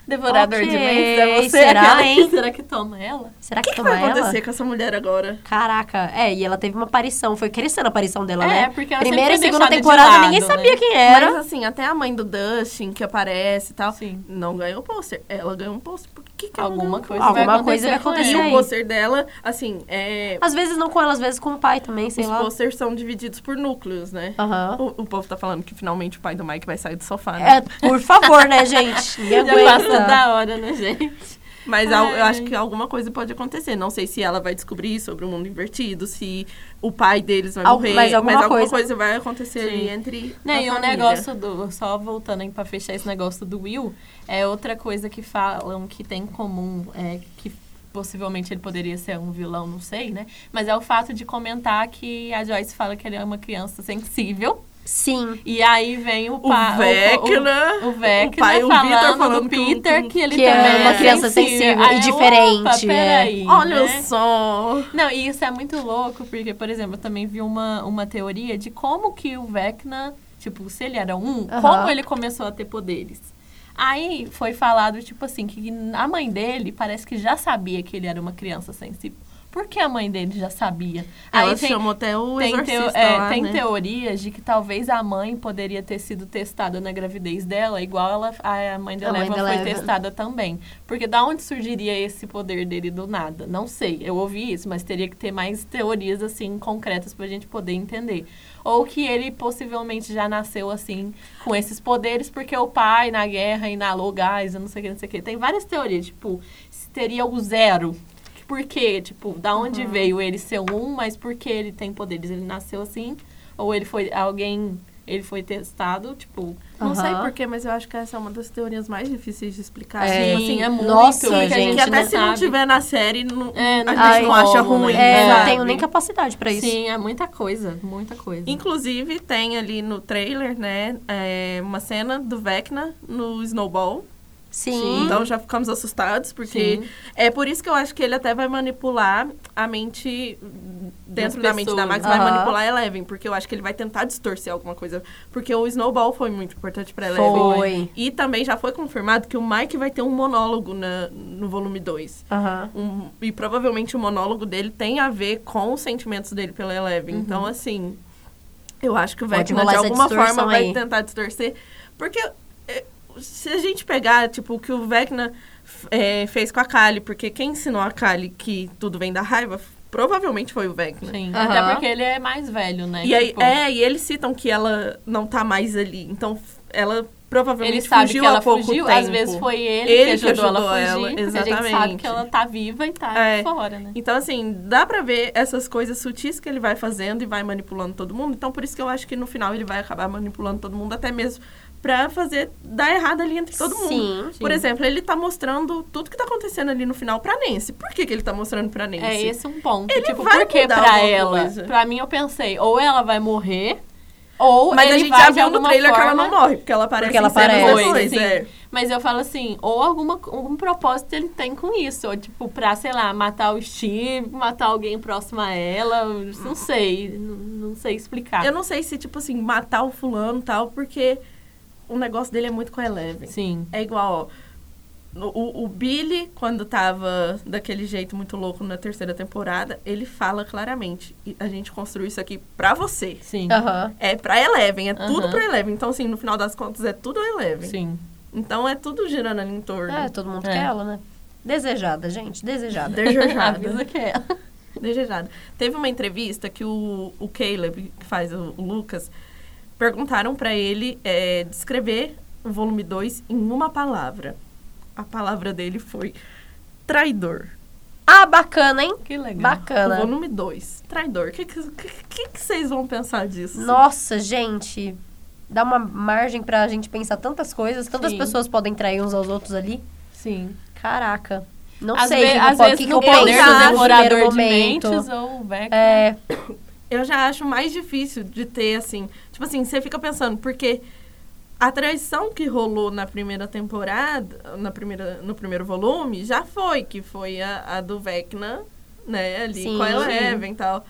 Devorador
Ok,
de mentes é você.
será,
que-
hein?
Será que toma ela?
Será
O
que,
que, que
toma
vai acontecer
ela?
com essa mulher agora?
Caraca, é, e ela teve uma aparição, foi crescendo a aparição dela,
É,
né?
porque ela
Primeira e segunda temporada
lado,
ninguém
né?
sabia quem era.
Mas assim, até a mãe do Dustin que aparece e tal,
Sim.
não ganhou pôster. Ela ganhou um pôster. Por que, que ela
Alguma
um
coisa?
Alguma coisa vai acontecer
E
ela.
aí.
o pôster dela, assim, é.
Às vezes não com ela, às vezes com o pai também, sei
Os
lá.
posters são divididos por núcleos, né?
Aham.
O, o povo tá falando que finalmente o pai do Mike vai sair do sofá, né?
É, por favor, né, gente?
Passa
aguenta.
Da hora, né, gente?
Mas al- eu
Ai.
acho que alguma coisa pode acontecer. Não sei se ela vai descobrir sobre o mundo invertido, se o pai deles vai
Al-
morrer.
mas alguma coisa.
vai acontecer
Sim.
ali entre.
Não, e o negócio do. Só voltando aí pra fechar esse negócio do Will, é outra coisa que falam que tem em comum, é que possivelmente ele poderia ser um vilão, não sei, né? Mas é o fato de comentar que a Joyce fala que ele é uma criança sensível.
Sim.
E aí vem o
O
pai.
Vecna.
O, o Vecna
o pai, o
falando,
Vitor falando
do
que o-
Peter que, ele
que é
também
uma criança sensível
Aí
e
eu,
diferente,
Opa,
é.
peraí,
Olha
né?
só.
Não, e isso é muito louco, porque, por exemplo, eu também vi uma, uma teoria de como que o Vecna, tipo, se ele era um,
Aham.
como ele começou a ter poderes. Aí foi falado, tipo assim, que a mãe dele parece que já sabia que ele era uma criança sensível. Por que a mãe dele já sabia?
Ela
Aí tem,
chamou até o
tem,
exorcista
teo- é,
lá,
tem
né?
teorias de que talvez a mãe poderia ter sido testada na gravidez dela, igual ela, a mãe da Leva foi
Leva.
testada também. Porque da onde surgiria esse poder dele do nada? Não sei, eu ouvi isso, mas teria que ter mais teorias assim concretas pra gente poder entender. Ou que ele possivelmente já nasceu assim, com esses poderes, porque o pai na guerra inalou gás, eu não sei o que, não sei o que. Tem várias teorias, tipo, se teria o zero. Por quê? Tipo, da onde
Uhum.
veio ele ser um, mas por que ele tem poderes? Ele nasceu assim? Ou ele foi alguém, ele foi testado, tipo...
Não sei
Aham.
porquê, mas eu acho que essa é uma das teorias mais difíceis de explicar.
É.
Tipo
Sim,
assim,
é muito.
nossa,
que a
gente,
que até
não
se não
sabe.
tiver na série, não,
É, não
a gente não acha
como,
ruim.
né?
É, não tenho nem capacidade pra isso.
Sim, é muita coisa, muita coisa.
Inclusive, tem ali no trailer, né, é, uma cena do Vecna no Snowball.
Sim.
Então já ficamos assustados, porque
Sim.
é por isso que eu acho que ele até vai manipular a mente dentro da mente da. Max, vai
Aham.
manipular a Eleven, porque eu acho que ele vai tentar distorcer alguma coisa. Porque o Snowball foi muito importante pra Eleven.
Foi.
E também já foi confirmado que o Mike vai ter um monólogo na, no volume 2.
Aham.
Um, e provavelmente o monólogo dele tem a ver com os sentimentos dele pela Eleven. Então, assim, eu acho que o
Uhum.
Vecna, de alguma forma, vai
aí.
tentar distorcer. Porque se a gente pegar, tipo, o que o Vecna é, fez com a Kali, porque quem ensinou a Kali que tudo vem da raiva provavelmente foi o Vecna.
Sim.
Aham.
Até porque ele é mais velho, né?
E aí,
Tipo,
é, e eles citam que ela não tá mais ali. Então, ela provavelmente
Ele sabe
fugiu
que ela
há pouco
fugiu,
tempo.
às vezes foi ele,
Ele
que
que
ajudou,
ajudou
ela a
ela,
fugir. A gente sabe
exatamente.
que ela tá viva e tá
É.
fora, né?
Então, assim, dá pra ver essas coisas sutis que ele vai fazendo e vai manipulando todo mundo. Então, por isso que eu acho que no final ele vai acabar manipulando todo mundo, até mesmo pra fazer dar errado ali entre todo mundo.
Sim.
Por exemplo, ele tá mostrando tudo que tá acontecendo ali no final pra Nancy. Por que, que ele tá mostrando pra Nancy?
É esse um ponto.
Ele
tipo,
vai
por que pra ela?
coisa.
Pra mim, eu pensei, ou ela vai morrer, ou
Mas
ele
a gente
vai
já viu no trailer que ela
forma...
não morre, porque ela aparece
Porque ela aparece.
depois,
Sim.
é.
Mas eu falo assim, ou alguma, algum propósito ele tem com isso. Ou tipo, pra, sei lá, matar o Steve, matar alguém próximo a ela. Não sei. Não, não sei explicar.
Eu não sei se, tipo assim, matar o fulano e tal, porque o negócio dele é muito com a Eleven.
Sim.
É igual, ó. O, o Billy, quando tava daquele jeito muito louco na terceira temporada, ele fala claramente: "E a gente construiu isso aqui pra você.
Sim.
Aham.
É pra Eleven, é tudo
Aham.
pra Eleven. Então, assim, no final das contas, é tudo Eleven.
Sim.
Então, é tudo girando ali em torno.
É, todo mundo
É.
quer ela, né? Desejada, gente, desejada.
Desejada.
Avisa que é.
Desejada. Teve uma entrevista que o, o Caleb, que faz o, o Lucas, perguntaram pra ele é, descrever o volume 2 em uma palavra. A palavra dele foi traidor.
Ah, bacana, hein?
Que legal.
O
Bacana.
volume 2, traidor. O que, que, que, que vocês vão pensar disso?
Nossa, gente. Dá uma margem pra gente pensar tantas coisas. Tantas
Sim.
pessoas podem trair uns aos outros ali.
Sim.
Caraca. Não
Às,
sei
ve
o que,
às
eu po-
vezes
que, que
no poder do devorador de mentes ou o Vecna.
É,
Eu já acho mais difícil de ter, assim... Tipo assim, você fica pensando, porque a traição que rolou na primeira temporada, na primeira, no primeiro volume, já foi, que foi a, a do Vecna, né, ali
Sim,
com a. Eleven e tal.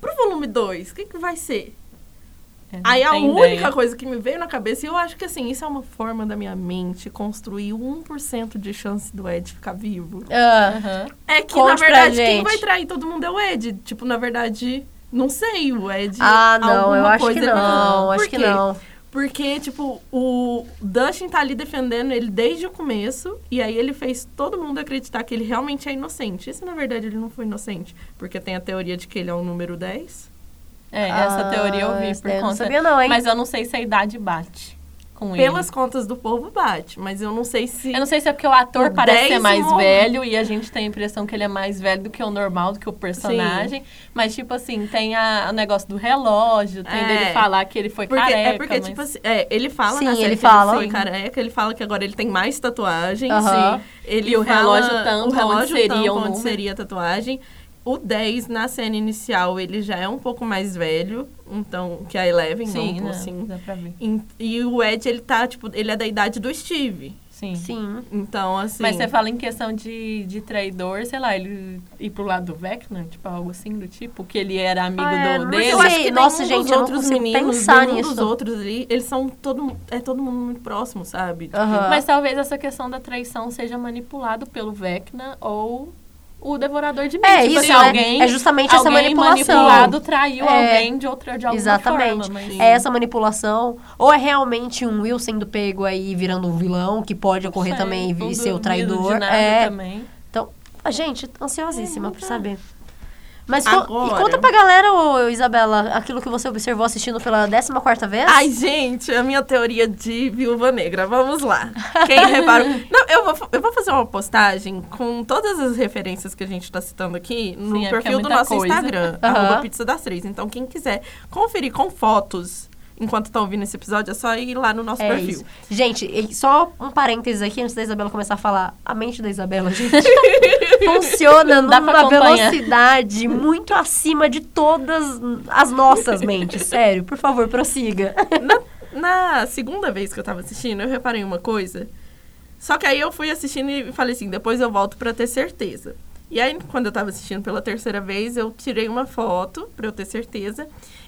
Pro volume 2, o que, que vai ser? Aí a única
ideia.
coisa que me veio na cabeça, e eu acho que assim, isso é uma forma da minha mente construir 1% de chance do Ed ficar vivo.
ah,
Aham.
É que,
Conte
na verdade, quem vai trair todo mundo é o Ed. Tipo, na verdade, não sei, o Ed.
ah, não,
alguma
eu acho
coisa
que não. Acho que não.
Porque, tipo, o Dustin tá ali defendendo ele desde o começo, e aí ele fez todo mundo acreditar que ele realmente é inocente. E se na verdade ele não foi inocente? Porque tem a teoria de que ele é o número 10.
É, essa
Ah,
teoria eu vi
essa
por
daí eu não
conta.
sabia não, hein?
Mas eu não sei se a idade bate com
Pelas
ele.
contas do povo, bate. Mas eu não sei se.
Eu não sei se é porque o ator
O
parece ser
10
mais
morre.
velho e a gente tem a impressão que ele é mais velho do que o normal, do que o personagem. Mas, tipo assim, tem a- o negócio do relógio, tem
É.
dele falar que ele foi
Porque,
careca.
é porque,
mas-
tipo assim, é, ele fala
Sim,
na série
ele
que
fala.
ele foi careca, ele fala que agora ele tem mais tatuagens.
Aham.
Sim. Ele
E o relógio tampa
o relógio
onde seria
tampa onde seria a tatuagem. O 10, na cena inicial, ele já é um pouco mais velho, então, que a Eleven,
Sim,
pôr
né?
assim.
Dá pra ver.
E, e o Ed, ele tá, tipo, ele é da idade do Steve.
Sim.
Sim.
Então, assim...
Mas você fala em questão de, de traidor, sei lá, ele ir pro lado do Vecna, tipo, algo assim do tipo, que ele era amigo
Ah, é,
do
mas
dele.
eu acho que
Nossa,
nenhum
gente,
dos
eu não
outros meninos,
pensar
nenhum
nisso.
dos outros ali, eles são todo, é todo mundo muito próximo, sabe?
Aham.
Mas talvez essa questão da traição seja manipulado pelo Vecna ou o devorador de mentes.
É
Tipo,
isso, né?
alguém,
É justamente essa
alguém
manipulação.
manipulado traiu
É.
alguém de outra de alguma
Exatamente.
forma. Mas...
É essa manipulação. Ou é realmente um Will sendo pego aí virando um vilão, que pode ocorrer
Sei,
também e ser o traidor. É.
também.
Então, a gente, ansiosíssima
É,
pra
tá.
saber. Mas co-
Agora-
e conta pra galera, ô, Isabela, aquilo que você observou assistindo pela 14 vez?
Ai, gente, a minha teoria de viúva negra. Vamos lá. Quem reparou? Não, eu vou, eu vou fazer uma postagem com todas as referências que a gente tá citando aqui no
Sim, é é
perfil do
muita
nosso
coisa.
Instagram, arroba Pizza das Três. Então, quem quiser conferir com fotos enquanto tá ouvindo esse episódio, é só ir lá no nosso
É
perfil.
isso. Gente, só um parênteses aqui antes da Isabela começar a falar. A mente da Isabela, gente, funciona
Dá pra
numa
acompanhar.
velocidade muito acima de todas as nossas mentes. Sério, por favor, prossiga.
Na, na segunda vez que eu tava assistindo, eu reparei uma coisa. Só que aí eu fui assistindo e falei assim, depois eu volto pra ter certeza. E aí, quando eu tava assistindo pela terceira vez, eu tirei uma foto pra eu ter certeza.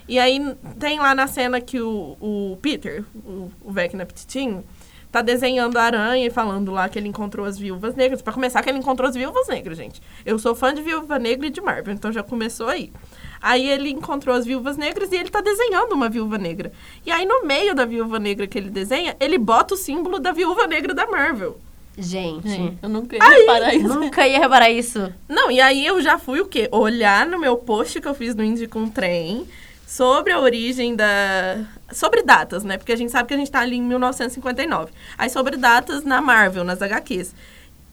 E aí tem lá na cena que o, o Peter, o, o Vecna Petitinho, tá desenhando a aranha e falando lá que ele encontrou as viúvas negras. Pra começar, que ele encontrou as viúvas negras, gente. Eu sou fã de Viúva Negra e de Marvel, então já começou aí. Aí ele encontrou as viúvas negras e ele tá desenhando uma viúva negra. E aí no meio da viúva negra que ele desenha, ele bota o símbolo da viúva negra da Marvel.
Gente,
Gente, eu nunca ia reparar isso.
nunca ia reparar isso.
Não, e aí eu já fui o quê? Olhar no meu post que eu fiz no Indie com Trem sobre a origem da. Sobre datas, né? Porque a gente sabe que a gente tá ali em 1959. Aí sobre datas na Marvel, nas HQs.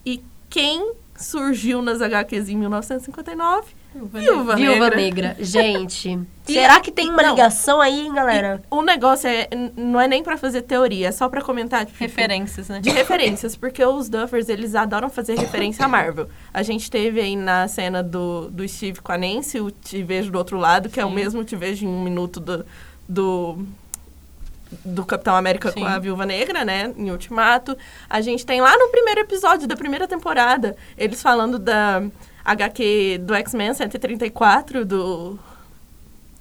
E quem surgiu nas HQs em 1959? Viúva
Viúva
Negra.
Negra. Gente,
E-
será que tem uma
não.
ligação aí, hein, galera?
O negócio é, não é nem pra fazer teoria, é só pra comentar. Tipo,
Referências, né?
de referências, porque os Duffers, eles adoram fazer referência à Marvel. A gente teve aí na cena do, do Steve com a Nancy, o Te Vejo do Outro Lado, que é o
Sim.
mesmo Te Vejo em um minuto do, do, do Capitão América
Sim.
com a Viúva Negra, né, em Ultimato. A gente tem lá no primeiro episódio da primeira temporada, eles falando da HQ do X-Men 134, do,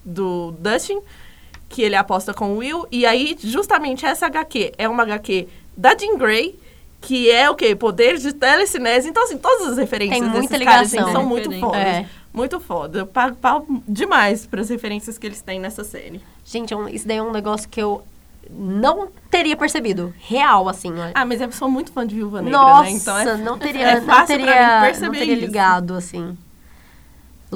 do Dustin, que ele aposta com o Will. E aí, justamente essa HQ é uma HQ da Jean Grey, que é o quê? Poder de telecinese. Então, assim, todas as referências
Tem muita
desses caras
ligação.
gente, são muito fodas.
É.
Muito foda. Eu pago pau demais para as referências que eles têm nessa série.
Gente, é isso daí é um negócio que eu não teria percebido. Real, assim.
Ah, mas eu sou muito fã de Viúva Negra,
Nossa,
né? Então é,
não teria,
é
não teria, não teria
isso.
ligado, assim.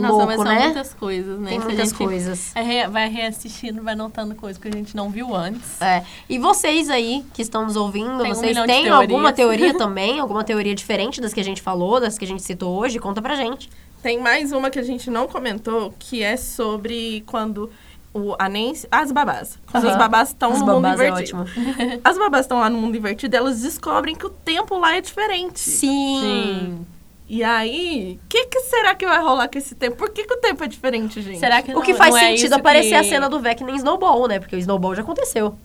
Nossa,
Louco,
mas são
né?
muitas coisas, né?
Tem
Se a
muitas
gente
coisas.
é vai reassistindo, vai notando coisas que a gente não viu antes.
É. E vocês aí que estão nos ouvindo,
Tem um
vocês
de
têm alguma teoria também? Alguma teoria diferente das que a gente falou, das que a gente citou hoje? Conta pra gente.
Tem mais uma que a gente não comentou, que é sobre quando o, a Nancy... As babás.
Aham.
as babás estão no mundo
babás é
invertido.
ótimo.
As babás estão lá no mundo invertido, elas descobrem que o tempo lá é diferente.
Sim.
Sim.
E aí, o que, que será que vai rolar com esse tempo? Por que, que o tempo é diferente, gente?
Será que
O
não-
que faz
não é
sentido
isso
aparecer
que-
a cena do Vec nem Snowball, né? Porque o Snowball já aconteceu.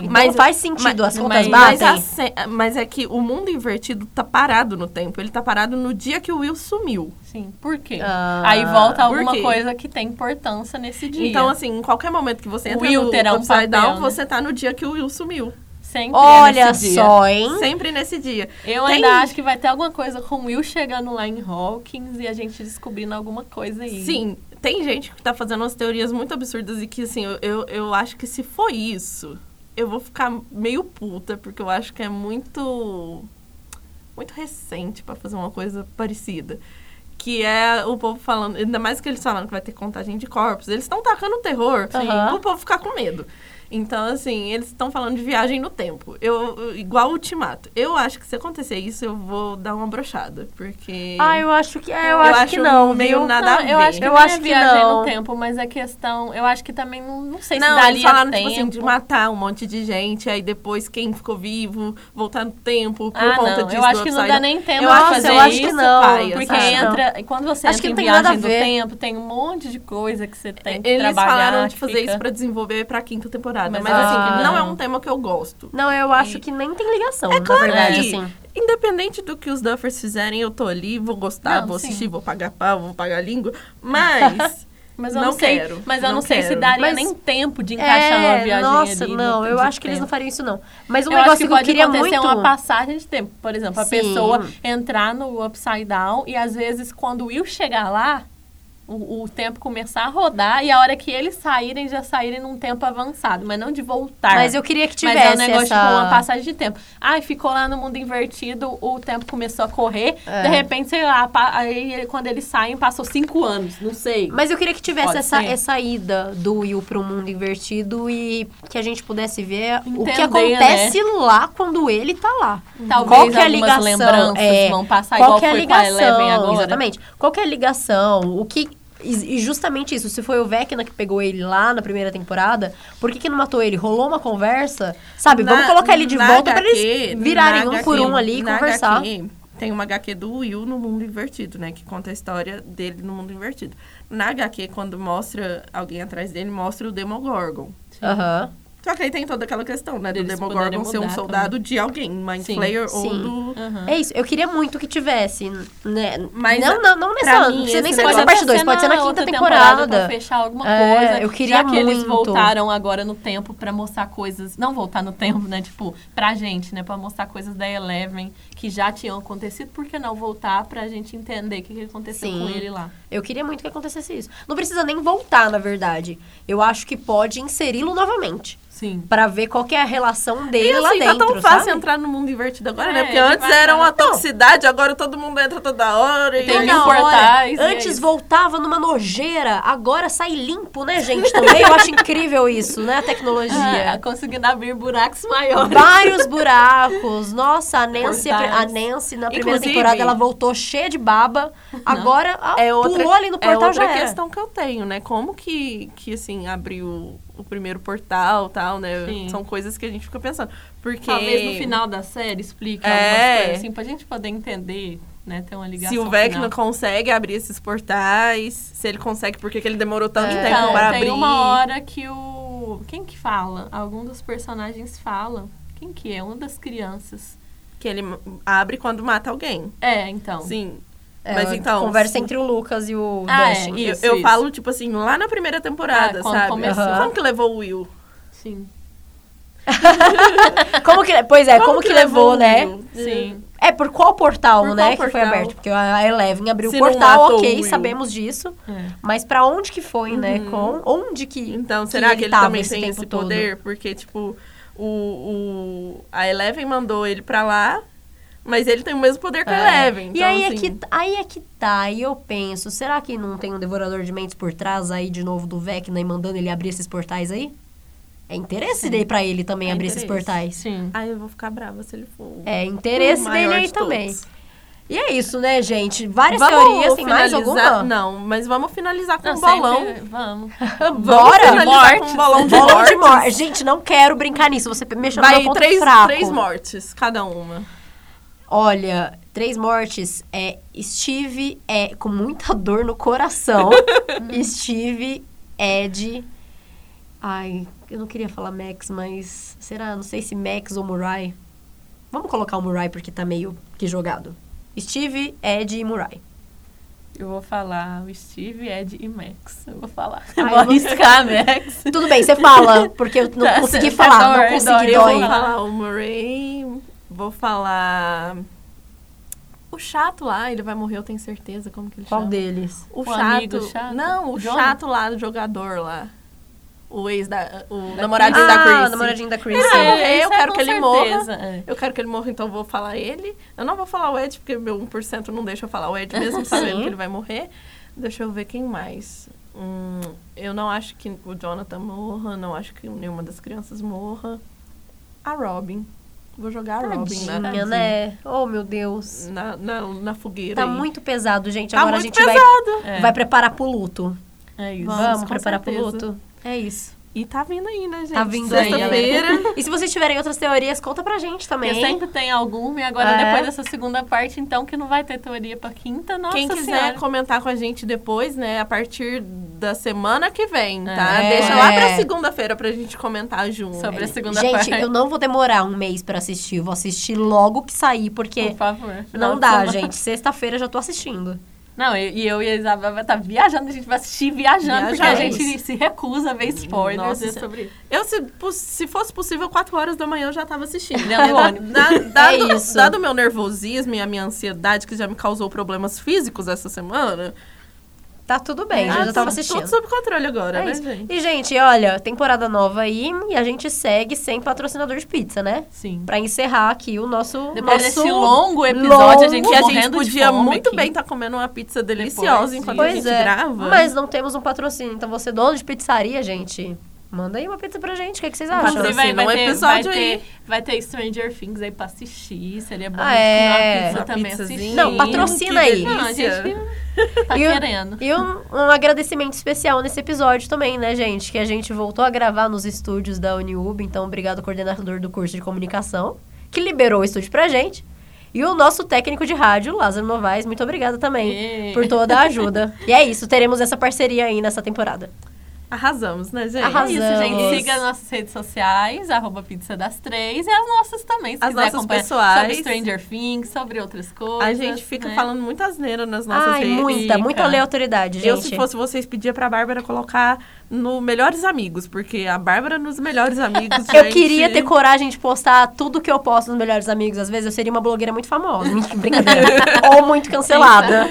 Sim.
Mas-
faz sentido,
mas-
as contas
mas-
Mas,
batem.
a ce- mas é que o mundo invertido tá parado no tempo. Ele tá parado no dia que o Will sumiu.
Sim. Por quê?
Ah,
Aí volta alguma
quê?
coisa que tem importância nesse dia.
Então, assim, em qualquer momento que você entra
Will
no
terá um
Upside
papel,
Down,
né?
você tá no dia que o Will sumiu.
Sempre
Olha
nesse dia.
só, hein?
Sempre nesse dia.
Eu
Tem-
ainda acho que vai ter alguma coisa com o Will chegando lá em Hawkins e a gente descobrindo alguma coisa aí.
Sim, tem gente que tá fazendo umas teorias muito absurdas e que, assim, eu, eu, eu acho que se for isso, eu vou ficar meio puta, porque eu acho que é muito. muito recente pra fazer uma coisa parecida. Que é o povo falando, ainda mais que eles falando que vai ter contagem de corpos, eles estão tacando terror
Aham.
pro povo ficar com medo. Então, assim, eles estão falando de viagem no tempo. Eu, eu- igual o ultimato. Eu acho que se acontecer isso, eu vou dar uma brochada. Porque.
Ah, eu acho que, é, eu
Eu
acho,
acho
que não,
meio
viu?
nada a
eu
ver.
acho que
Eu
não
acho
é
que
viagem
não.
no tempo, mas a questão, eu acho que também não, não sei se
Não,
daria
eles falaram,
tempo.
tipo assim, de matar um monte de gente, aí depois quem ficou vivo, voltar no tempo, por
ah,
conta
não.
disso.
Eu acho que não dá nem tempo
Eu acho-
fazer
eu acho
isso,
que não,
paia,
porque
sabe?
entra, quando você
Acho que
entra
não
em
tem nada
viagem
a
do
ver.
tempo, tem um monte de coisa que você tem que
Eles
trabalhar.
falaram de
que
fazer isso pra desenvolver pra quinta temporada.
Mas
Mas,
eu
assim,
que
não. é um tema que eu gosto.
Não, eu acho que nem tem ligação,
É
na
claro
verdade,
que,
assim.
independente do que os Duffers fizerem, eu tô ali, vou gostar,
Não,
vou
sim.
assistir, vou pagar pau, vou pagar língua, mas...
Mas eu
Não
não, sei,
quero,
mas eu não,
não
sei se
quero.
daria
Mas-
nem tempo de encaixar uma
É,
viagem
nossa,
ali.
não, eu acho que eles não fariam isso, não. Mas um
eu acho
negócio
que
que, eu
pode
queria
acontecer
muito...
uma passagem de tempo. Por exemplo, a
Sim.
pessoa entrar no Upside Down e às vezes quando o Will chegar lá, o, o tempo começar a rodar e a hora que eles saírem, já saírem num tempo avançado, mas não de voltar.
Mas eu queria que
Mas
tivesse
é um negócio
essa...
tipo uma passagem de tempo. Ai, ficou lá no mundo invertido, o tempo começou a correr.
É.
De repente, sei lá, aí quando eles saem, passou cinco anos. Não sei.
Mas eu queria que tivesse
Pode
essa,
ser.
essa ida do Will pro mundo invertido e que a gente pudesse ver o que
Entender,
acontece lá quando ele tá lá.
Talvez
Qual que é a ligação?
lembranças
É,
vão passar
qual
igual
que é a ligação? Exatamente. Qual que é a ligação? O que... E e justamente isso, se foi o Vecna que pegou ele lá na primeira temporada, por que, que não matou ele? Rolou uma conversa? Sabe, vamos
Na-
colocar ele de volta pra
HQ,
eles virarem um por
HQ,
um ali e conversar.
HQ, tem uma HQ do Will no mundo invertido, né? Que conta a história dele no mundo invertido. Na HQ, quando mostra alguém atrás dele, mostra o Demogorgon.
Aham.
Que aí tem toda aquela questão, né? Do
Deles
Demogorgon ser um soldado de alguém, Mind
Sim,
Flayer ou
sim.
do...
Aham.
É isso, eu queria muito que tivesse, né?
Mas,
não, não, não nessa,
mim,
não nem ser nessa parte 2, pode ser na quinta temporada.
Pra fechar alguma
É,
coisa.
eu queria
Já que eles
muito.
voltaram agora no tempo pra mostrar coisas. Não voltar no tempo, né? Tipo, pra gente, né? Pra mostrar coisas da Eleven que já tinham acontecido. Por que não voltar pra gente entender o que, que aconteceu
Sim.
com ele lá?
Eu queria muito que acontecesse isso. Não precisa nem voltar, na verdade. Eu acho que pode inseri-lo novamente.
Sim.
Pra ver qual que é a relação dele
E
lá
assim,
dentro,
tá tão fácil
sabe?
entrar no mundo invertido agora,
É,
né? Porque antes era uma
entrar-
toxicidade, agora todo mundo entra toda hora. E...
Tem mil portais, é
Antes
isso.
voltava numa nojeira, agora sai limpo, né, gente? Também eu acho incrível isso, né? A
Ah,
tecnologia.
conseguindo abrir buracos maiores.
Vários buracos. Nossa, a Nancy, a. Nancy na primeira
Inclusive-
temporada ela voltou cheia de baba. Agora a-
É outra,
pulou ali no
é
portal
outra
já
questão que eu tenho, né? Como que, que assim, abriu o primeiro portal tal, né?
Sim.
São coisas que a gente fica pensando. Porque
Talvez no final da série explique
É.
algumas coisas assim, pra gente poder entender, né? Ter uma ligação
se o Vecna consegue abrir esses portais, se ele consegue, por que ele demorou tanto
É.
tempo
Então,
para
tem
abrir?
uma hora que o... Quem que fala? Algum dos personagens fala. Quem que é? Uma das crianças.
Que ele abre quando mata alguém.
É, então.
Sim.
É,
Mas então,
Conversa entre o Lucas e o
Ah, é,
Dustin.
Eu,
Isso,
eu
isso.
falo, tipo assim, lá na primeira temporada,
Ah,
sabe?
começou.
Como que levou o Will?
Sim.
Como que, pois é, como, que, levou,
o
né?
Will?
Sim.
É, por qual portal,
Por
né,
qual
que foi
portal?
aberto? Porque a Eleven abriu
Se
o portal,
o
ok,
Will.
sabemos disso.
É.
Mas pra onde que foi, né? Com, onde que
Então, será que ele, também
esse
tem esse
todo?
poder? Porque, tipo, o, o, a Eleven mandou ele pra lá, mas ele tem o mesmo poder que a
É.
Eleven.
e
então,
aí,
assim,
é que, aí é que tá, e eu penso, será que não tem um devorador de mentes por trás aí de novo do Vecna e mandando ele abrir esses portais aí? É interesse dele pra ele também
É
abrir esses
interesse.
portais.
Sim.
Ai, eu vou ficar brava se ele for.
É interesse
o
dele aí
de
também.
todos.
E é isso, né, gente? Várias
Vamos
teorias, tem mais alguma?
Não, mas vamos finalizar com
Não,
um bolão.
sempre- Vamos.
Bora!
finalizar com um bolão de
Bolão de
mortes.
morte. Gente, não quero brincar nisso. Você mexeu no
Vai
meu ponto
três,
fraco.
três mortes, cada uma.
Olha, três mortes. É, Steve é com muita dor no coração. Steve, Ed. Ai, eu não queria falar Max, mas será? Não sei se Max ou Murai. Vamos colocar o Murai porque tá meio que jogado. Steve, Ed e Murai.
Eu vou falar o Steve, Ed e Max. Eu vou falar.
Ai,
vou
eu vou-
arriscar, Max.
Tudo bem, você fala, porque eu não
Tá,
consegui
tá
falar,
dói,
não consegui,
dói,
Eu vou falar o Murray, vou falar o chato lá, ele vai morrer, eu tenho certeza, como que ele
Qual
chama?
deles?
O,
O
chato,
amigo chato?
Não, o
John?
chato lá do jogador lá. O ex da. O
Da
namoradinho
ah,
da Chrissy.
namoradinho da Chrissy.
Ele vai morrer, eu
é
quero
com
que ele
certeza,
morra.
é.
Eu quero que ele morra, então eu vou falar ele. Eu não vou falar o Ed, porque meu 1% não deixa eu falar o Ed, mesmo sabendo que ele vai morrer. Deixa eu ver quem mais. Hum, eu não acho que o Jonathan morra, não acho que nenhuma das crianças morra. A Robin. Vou jogar a Robin na,
Tadinha, né? Oh, meu Deus.
na, na, na fogueira.
Tá
aí.
muito pesado, gente.
Tá
Agora a gente vai,
pesado.
É.
vai preparar pro luto.
É isso.
Vamos,
Vamos, preparar pro
certeza.
luto. É isso.
E tá vindo aí, né, gente?
Tá vindo aí,
Sexta-feira.
E se vocês tiverem outras teorias, conta pra gente também.
Porque sempre tem alguma, e agora
É.
depois dessa segunda parte, então, que não vai ter teoria pra quinta, nossa
Quem quiser
senhora.
comentar com a gente depois, né, a partir da semana que vem, tá?
É.
Deixa lá pra segunda-feira pra gente comentar junto.
Sobre a segunda
Gente,
parte.
eu não vou demorar um mês pra assistir. Eu vou assistir logo que sair, porque
Por favor.
não
de
dá, gente. Sexta-feira eu já tô assistindo.
Não, e e eu e a Isabel vai estar viajando, a gente vai assistir viajando, porque a gente se recusa a ver spoilers
Nossa
é sobre isso.
Eu, se, se fosse possível, 4 horas da manhã eu já tava assistindo. Da- dado,
É isso.
dado o meu nervosismo e a minha ansiedade, que já me causou problemas físicos essa semana,
Tá tudo bem,
ah,
eu já tava
tudo-
assistindo.
Tudo sob controle agora,
É
né,
isso.
gente?
E, gente, olha, temporada nova aí e a gente segue sem patrocinador de pizza, né?
Sim.
Pra encerrar aqui o nosso.
Depois
nosso...
desse longo episódio, a gente
Que a gente podia muito
aqui.
bem estar comendo uma pizza deliciosa
Depois,
enquanto
sim.
a
Pois
gente
é.
grava.
Mas não temos um patrocínio. Então, você dono de pizzaria, gente, manda aí uma pizza pra gente. O que, que vocês acham?
Inclusive, vai, vai,
um
ter,
episódio
vai,
aí.
ter, vai ter Stranger Things aí pra assistir. Seria bom
Ah, é.
uma pizza
Uma
também assistir.
Não, patrocina
Que
aí.
Não, a gente tá
E
querendo.
E um, um agradecimento especial nesse episódio também, né, gente? Que a gente voltou a gravar nos estúdios da Uniub. Então, obrigado, coordenador do curso de comunicação, que liberou o estúdio pra gente. E o nosso técnico de rádio, Lázaro Novaes, muito obrigada também
E-
por toda a ajuda. e é isso, teremos essa parceria aí nessa temporada.
Arrasamos, né, gente?
É isso,
Arrasamos.
gente. Siga nossas redes sociais, arroba Pizza das Três, e as nossas também, se
As
quiser
nossas pessoais.
Sobre Stranger Things, sobre outras coisas.
A gente fica
né?
falando muita asneira nas nossas
Ai,
redes.
muita, muita aleatoriedade, gente.
Eu, se fosse vocês, pedia pra Bárbara colocar no Melhores Amigos, porque a Bárbara nos Melhores Amigos,
Eu
gente,
queria ter coragem de postar tudo que eu posto nos Melhores Amigos. Às vezes eu seria uma blogueira muito famosa. Brincadeira. Ou muito cancelada.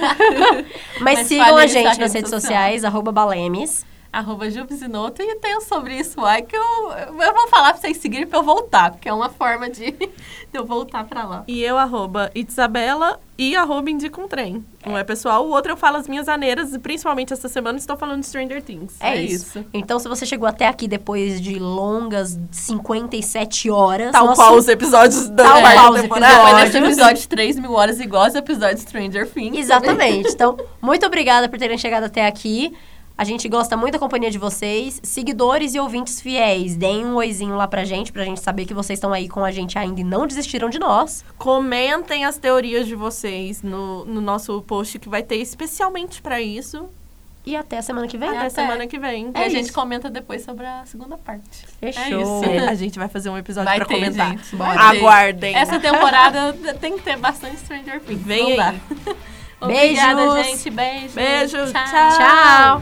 Mas,
Mas
sigam a gente nas
rede
redes
social.
sociais, arroba Balemes.
Arroba Jubzinoto. E tem o sobre isso aí que eu, eu vou falar pra vocês seguirem pra eu voltar, porque é uma forma de, de eu voltar pra lá.
E eu, arroba Itzabela e arroba Indica um Trem. Um é pessoal, o outro eu falo as minhas aneiras, e principalmente essa semana estou falando de Stranger Things.
É,
É
isso.
isso.
Então, se você chegou até aqui depois de longas 57 horas...
Tal
nosso-
qual os episódios da
Tal qual os
temporada.
Episódios.
desse episódio de 3 mil horas, igual os episódios de Stranger Things.
Exatamente. Então, muito obrigada por terem chegado até aqui. A gente gosta muito da companhia de vocês. Seguidores e ouvintes fiéis, deem um oizinho lá pra gente, pra gente saber que vocês estão aí com a gente ainda e não desistiram de nós.
Comentem as teorias de vocês no, no nosso post que vai ter especialmente pra isso.
E até a semana que vem.
Até,
até.
semana que vem.
E a
É
gente
isso.
comenta depois sobre a segunda parte.
Fechou.
isso.
É, a gente vai fazer um episódio
Vai
pra
ter,
comentar. Aguardem.
Essa temporada tem que ter bastante Stranger Things.
Vem
Não
aí.
Obrigada,
Beijos.
gente. Beijo.
Beijo. Tchau.
Tchau.